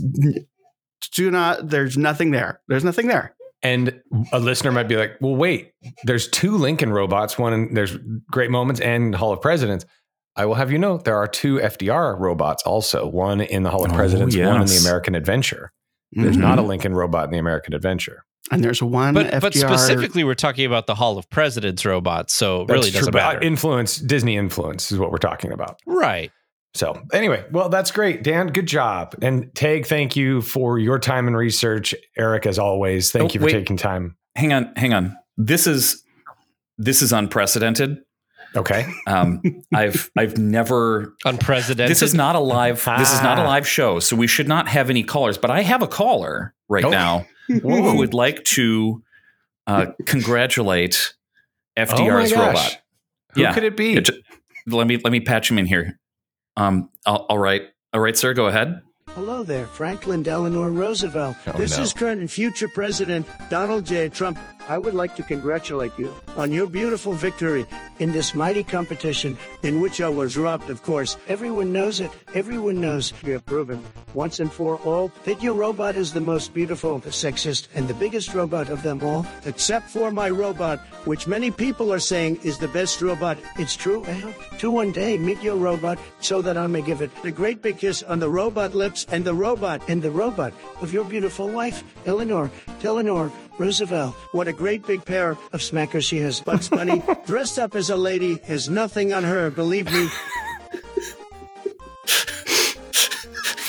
do not. There's nothing there. There's nothing there. And a listener might be like, well, wait, there's two Lincoln robots, one in there's Great Moments and Hall of Presidents. I will have you know there are two FDR robots also, one in the Hall of Oh, Presidents, one in the. American Adventure. There's Mhm. not a Lincoln robot in the American Adventure. And there's one But FDR. but specifically, we're talking about the Hall of Presidents robots, so That's really true, doesn't but, uh, matter. Influence, Disney influence is what we're talking about. right. So anyway, well, that's great. Dan, good job. And Tage, thank you for your time and research. Eric, as always, thank Oh, you for wait. taking time. Hang on, hang on. This is this is unprecedented. Okay. Um, I've I've never. Unprecedented. This is not a live. This is not a Ah. live show, so we should not have any callers. But I have a caller right now who would like to uh, congratulate FDR's oh my gosh. robot. Who Yeah. could it be? Yeah, ju- let me let me patch him in here. Um, all all right, all right, sir, go ahead. Hello there, Franklin Delano Roosevelt. Oh, this no. is current and future President Donald J. Trump. I would like to congratulate you on your beautiful victory in this mighty competition in which I was robbed, of course. Everyone knows it. Everyone knows you have proven once and for all that your robot is the most beautiful, the sexiest, and the biggest robot of them all, except for my robot, which many people are saying is the best robot. It's true. I hope to one day meet your robot so that I may give it a great big kiss on the robot lips and the robot and the robot of your beautiful wife, Eleanor, Eleanor Roosevelt. What a great big pair of smackers she has. Bugs Bunny, dressed up as a lady, has nothing on her, believe me.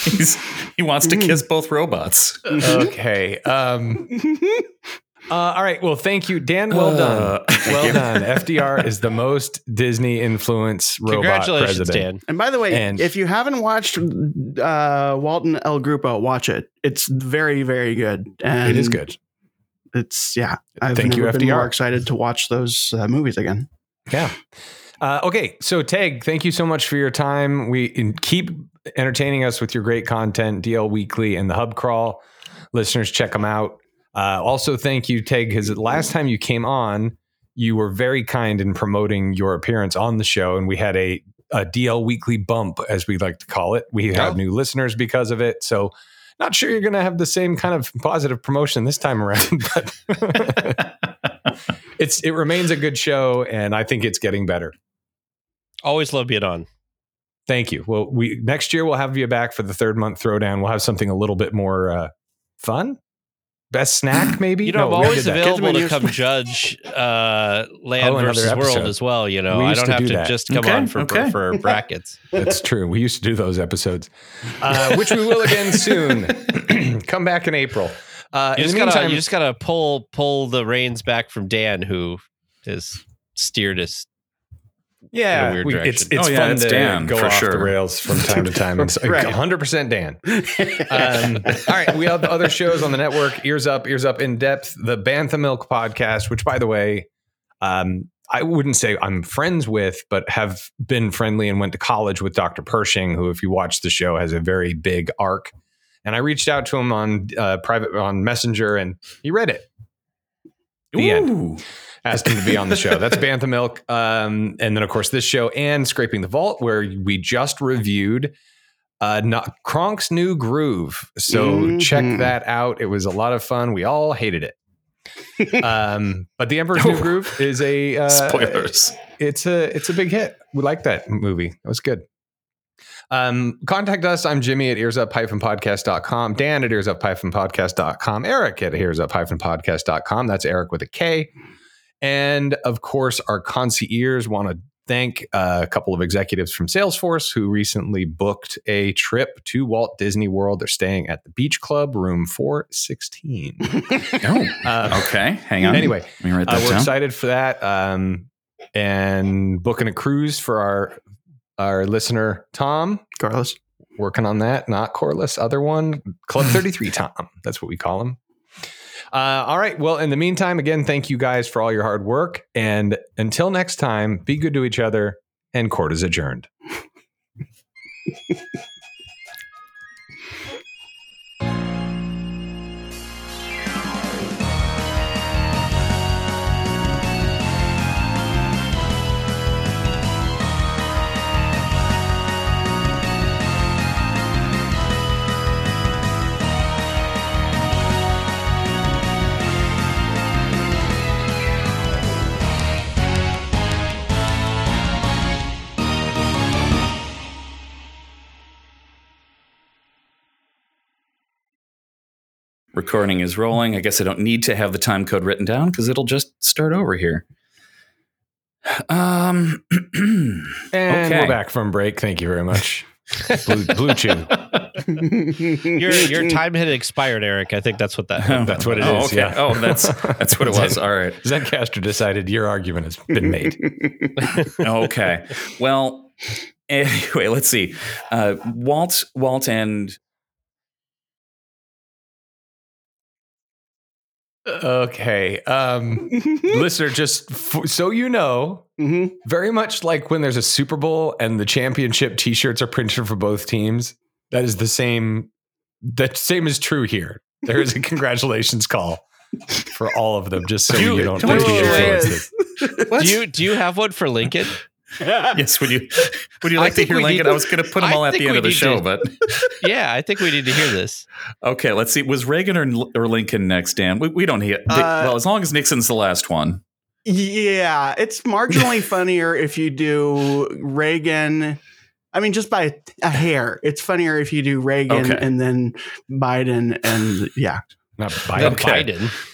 He's he wants to kiss both robots. okay. Um, uh, all right. Well, thank you, Dan. Well done. Uh, well done. FDR is the most Disney influence robot Congratulations, president. Dan. And by the way, And- if you haven't watched uh, Walt & El Grupo, watch it. It's very, very good. And It is good. It's yeah. I've Thank you, never been FDR. more excited to watch those uh, movies again. Yeah. Uh, okay, so Tage, thank you so much for your time. We and keep entertaining us with your great content, DL Weekly and the Hub Crawl. Listeners, check them out. Uh, also, thank you, Tage, because last time you came on, you were very kind in promoting your appearance on the show, and we had a, a DL Weekly bump, as we like to call it. We have Oh. new listeners because of it. So, not sure you're going to have the same kind of positive promotion this time around, but it's it remains a good show, and I think it's getting better. Always love being on. Thank you. Well, we next year we'll have you back for the third month throwdown. We'll have something a little bit more uh, fun. Best snack, maybe. You know, No, I'm always available to come judge uh, Land Oh, another versus World as well. You know, We I don't to have do to that. just come Okay, on for okay. for brackets. That's true. We used to do those episodes, uh, which we will again soon. come back in April. Uh, You in just the gotta meantime, you just gotta pull pull the reins back from Dan, who has steered us. Yeah, in a weird we- direction. it's it's Oh, yeah, fun it's to Dan, go for off the rails from time to time. It's Right. 100% Dan. Um, all right, we have other shows on the network: Ears Up, Ears Up in Depth, the Bantha Milk podcast. Which, by the way, um, I wouldn't say I'm friends with, but have been friendly and went to college with Dr. Pershing, who, if you watch the show, has a very big arc. And I reached out to him on uh, private on Messenger, and he read it. The end Ooh. Asked him to be on the show. That's Bantha Milk. Um, and then, of course, this show and Scraping the Vault, where we just reviewed uh, not Kronk's New Groove. So Mhm. check that out. It was a lot of fun. We all hated it. um, but The Emperor's New Groove is a uh, Spoilers. It's a it's a big hit. We like that movie. That was good. Um, contact us. I'm Jimmy at earsup-podcast.com, Dan at earsup-podcast.com, Eric at earsup-podcast.com. That's Eric with a K. And of course, our concierge want to thank uh, a couple of executives from Salesforce who recently booked a trip to Walt Disney World. They're staying at the Beach Club, room 416. Oh, Um, okay. Hang on. Anyway, let me write uh, that we're down. excited for that. Um, and booking a cruise for our our listener Tom. Carlos. Working on that, not Corliss, other one, Club 33 Tom. That's what we call him. Uh, all right. Well, in the meantime, again, thank you guys for all your hard work. And until next time, be good to each other. And court is adjourned. Recording is rolling. I guess I don't need to have the time code written down because it'll just start over here. Um, And Okay. we're back from break. Thank you very much. Blue, BlueChew. Your your time had expired, Eric. I think that's what that. That's what it is. oh, okay. Yeah. Oh, that's that's what it was. All right. Zencastr decided your argument has been made. okay. Well, anyway, let's see. Uh, Walt, Walt, and Okay. Um, listener, just f- so you know, Mhm. very much like when there's a Super Bowl and the championship T-shirts are printed for both teams. That is the same. That same is true here. There is a congratulations call for all of them, just so You- you don't think wait, you wait. Do you do you have one for Lincoln? yes, would you would you like to hear Lincoln? need- I was going to put them I all at the end of the show, to- but Yeah, I think we need to hear this. okay. Let's see. Was Reagan or, or Lincoln next, Dan? We, we don't hear. Uh, well, as long as Nixon's the last one. Yeah, it's marginally funnier if you do Reagan. I mean, just by a hair. It's funnier if you do Reagan Okay. and then Biden and yeah. Not Then Biden. Biden.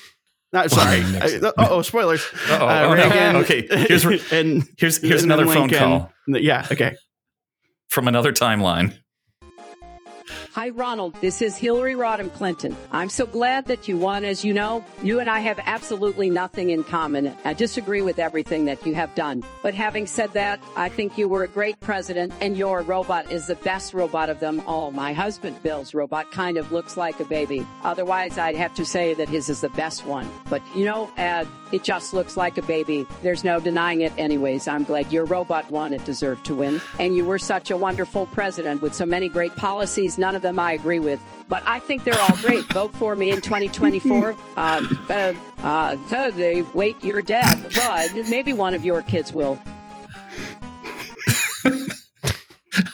Not sorry. Nixon. Uh, oh, spoilers. Uh, Oh. Reagan. Okay, here's and Here's here's and another phone Lincoln. call Yeah. Okay. from another timeline. Hi, Ronald. This is Hillary Rodham Clinton. I'm so glad that you won. As you know, you and I have absolutely nothing in common. I disagree with everything that you have done. But having said that, I think you were a great president, and your robot is the best robot of them all. My husband, Bill's robot, kind of looks like a baby. Otherwise, I'd have to say that his is the best one. But you know, uh, it just looks like a baby. There's no denying it, anyways. I'm glad your robot won. It deserved to win. And you were such a wonderful president with so many great policies. None of them I agree with. But I think they're all great. Vote for me in 2024. Uh, uh, uh, so they wait your death, but maybe one of your kids will.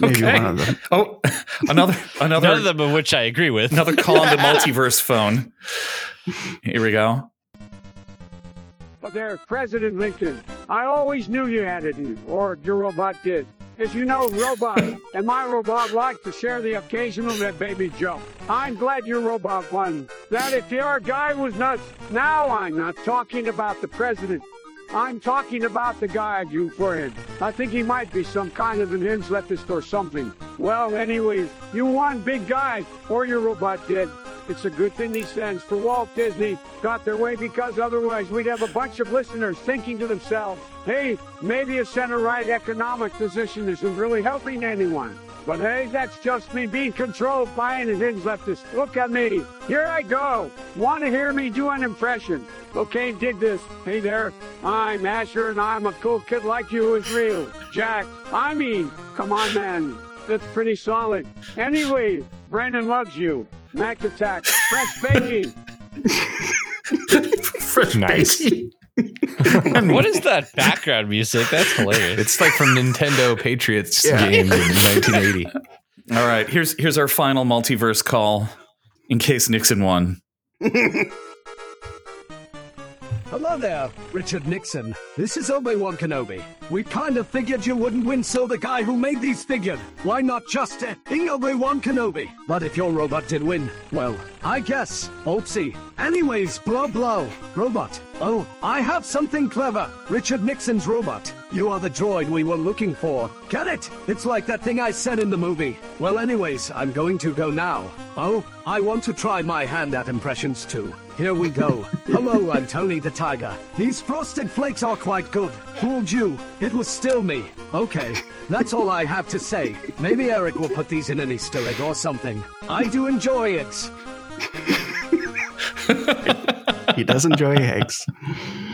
Maybe Okay. one of them. Oh, another another None of them of which I agree with. another call on the multiverse phone. Here we go. But there, President Lincoln, I always knew you had it in, or your robot did. As you know, robot and my robot like to share the occasional that baby joke. I'm glad your robot won. That if your guy was nuts, now I'm not talking about the president. I'm talking about the guy for him. I think he might be some kind of an hinge or something. Well, anyways, you won, big guy, or your robot did. It's a good thing these fans for Walt Disney got their way because otherwise we'd have a bunch of listeners thinking to themselves, hey, maybe a center right economic position isn't really helping anyone. But hey, that's just me being controlled by an hinge leftist. Look at me. Here I go. Want to hear me do an impression? Okay, dig this. Hey there, I'm Asher and I'm a cool kid like you who's real. Jack, I mean, come on, man. That's pretty solid. Anyway, Brandon loves you. Mac Attack, fresh baking. Fresh Nice. what is that background music? That's hilarious. It's like from Nintendo Patriots Yeah. game in 1980. All right, here's here's our final multiverse call in case Nixon won. Hello there, Richard Nixon. This is Obi-Wan Kenobi. We kind of figured you wouldn't win, so the guy who made these figured, why not just uh, Obi-Wan Kenobi? But if your robot did win, well, I guess. Oopsie. Anyways, blah blah. Robot. Oh, I have something clever. Richard Nixon's robot. You are the droid we were looking for. Get it? It's like that thing I said in the movie. Well, anyways, I'm going to go now. Oh, I want to try my hand at impressions too. Here we go. Hello, I'm Tony the Tiger. These frosted flakes are quite good. Fooled you. It was still me. Okay, that's all I have to say. Maybe Eric will put these in an Easter egg or something. I do enjoy it. he does enjoy eggs.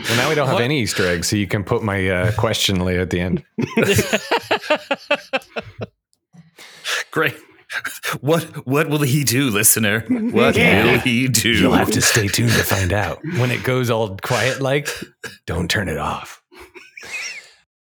Well, now we don't have What? any Easter eggs, so you can put my uh, question later at the end. Great. What what will he do, listener? What Yeah. will he do? You'll have to stay tuned to find out. When it goes all quiet like, don't turn it off.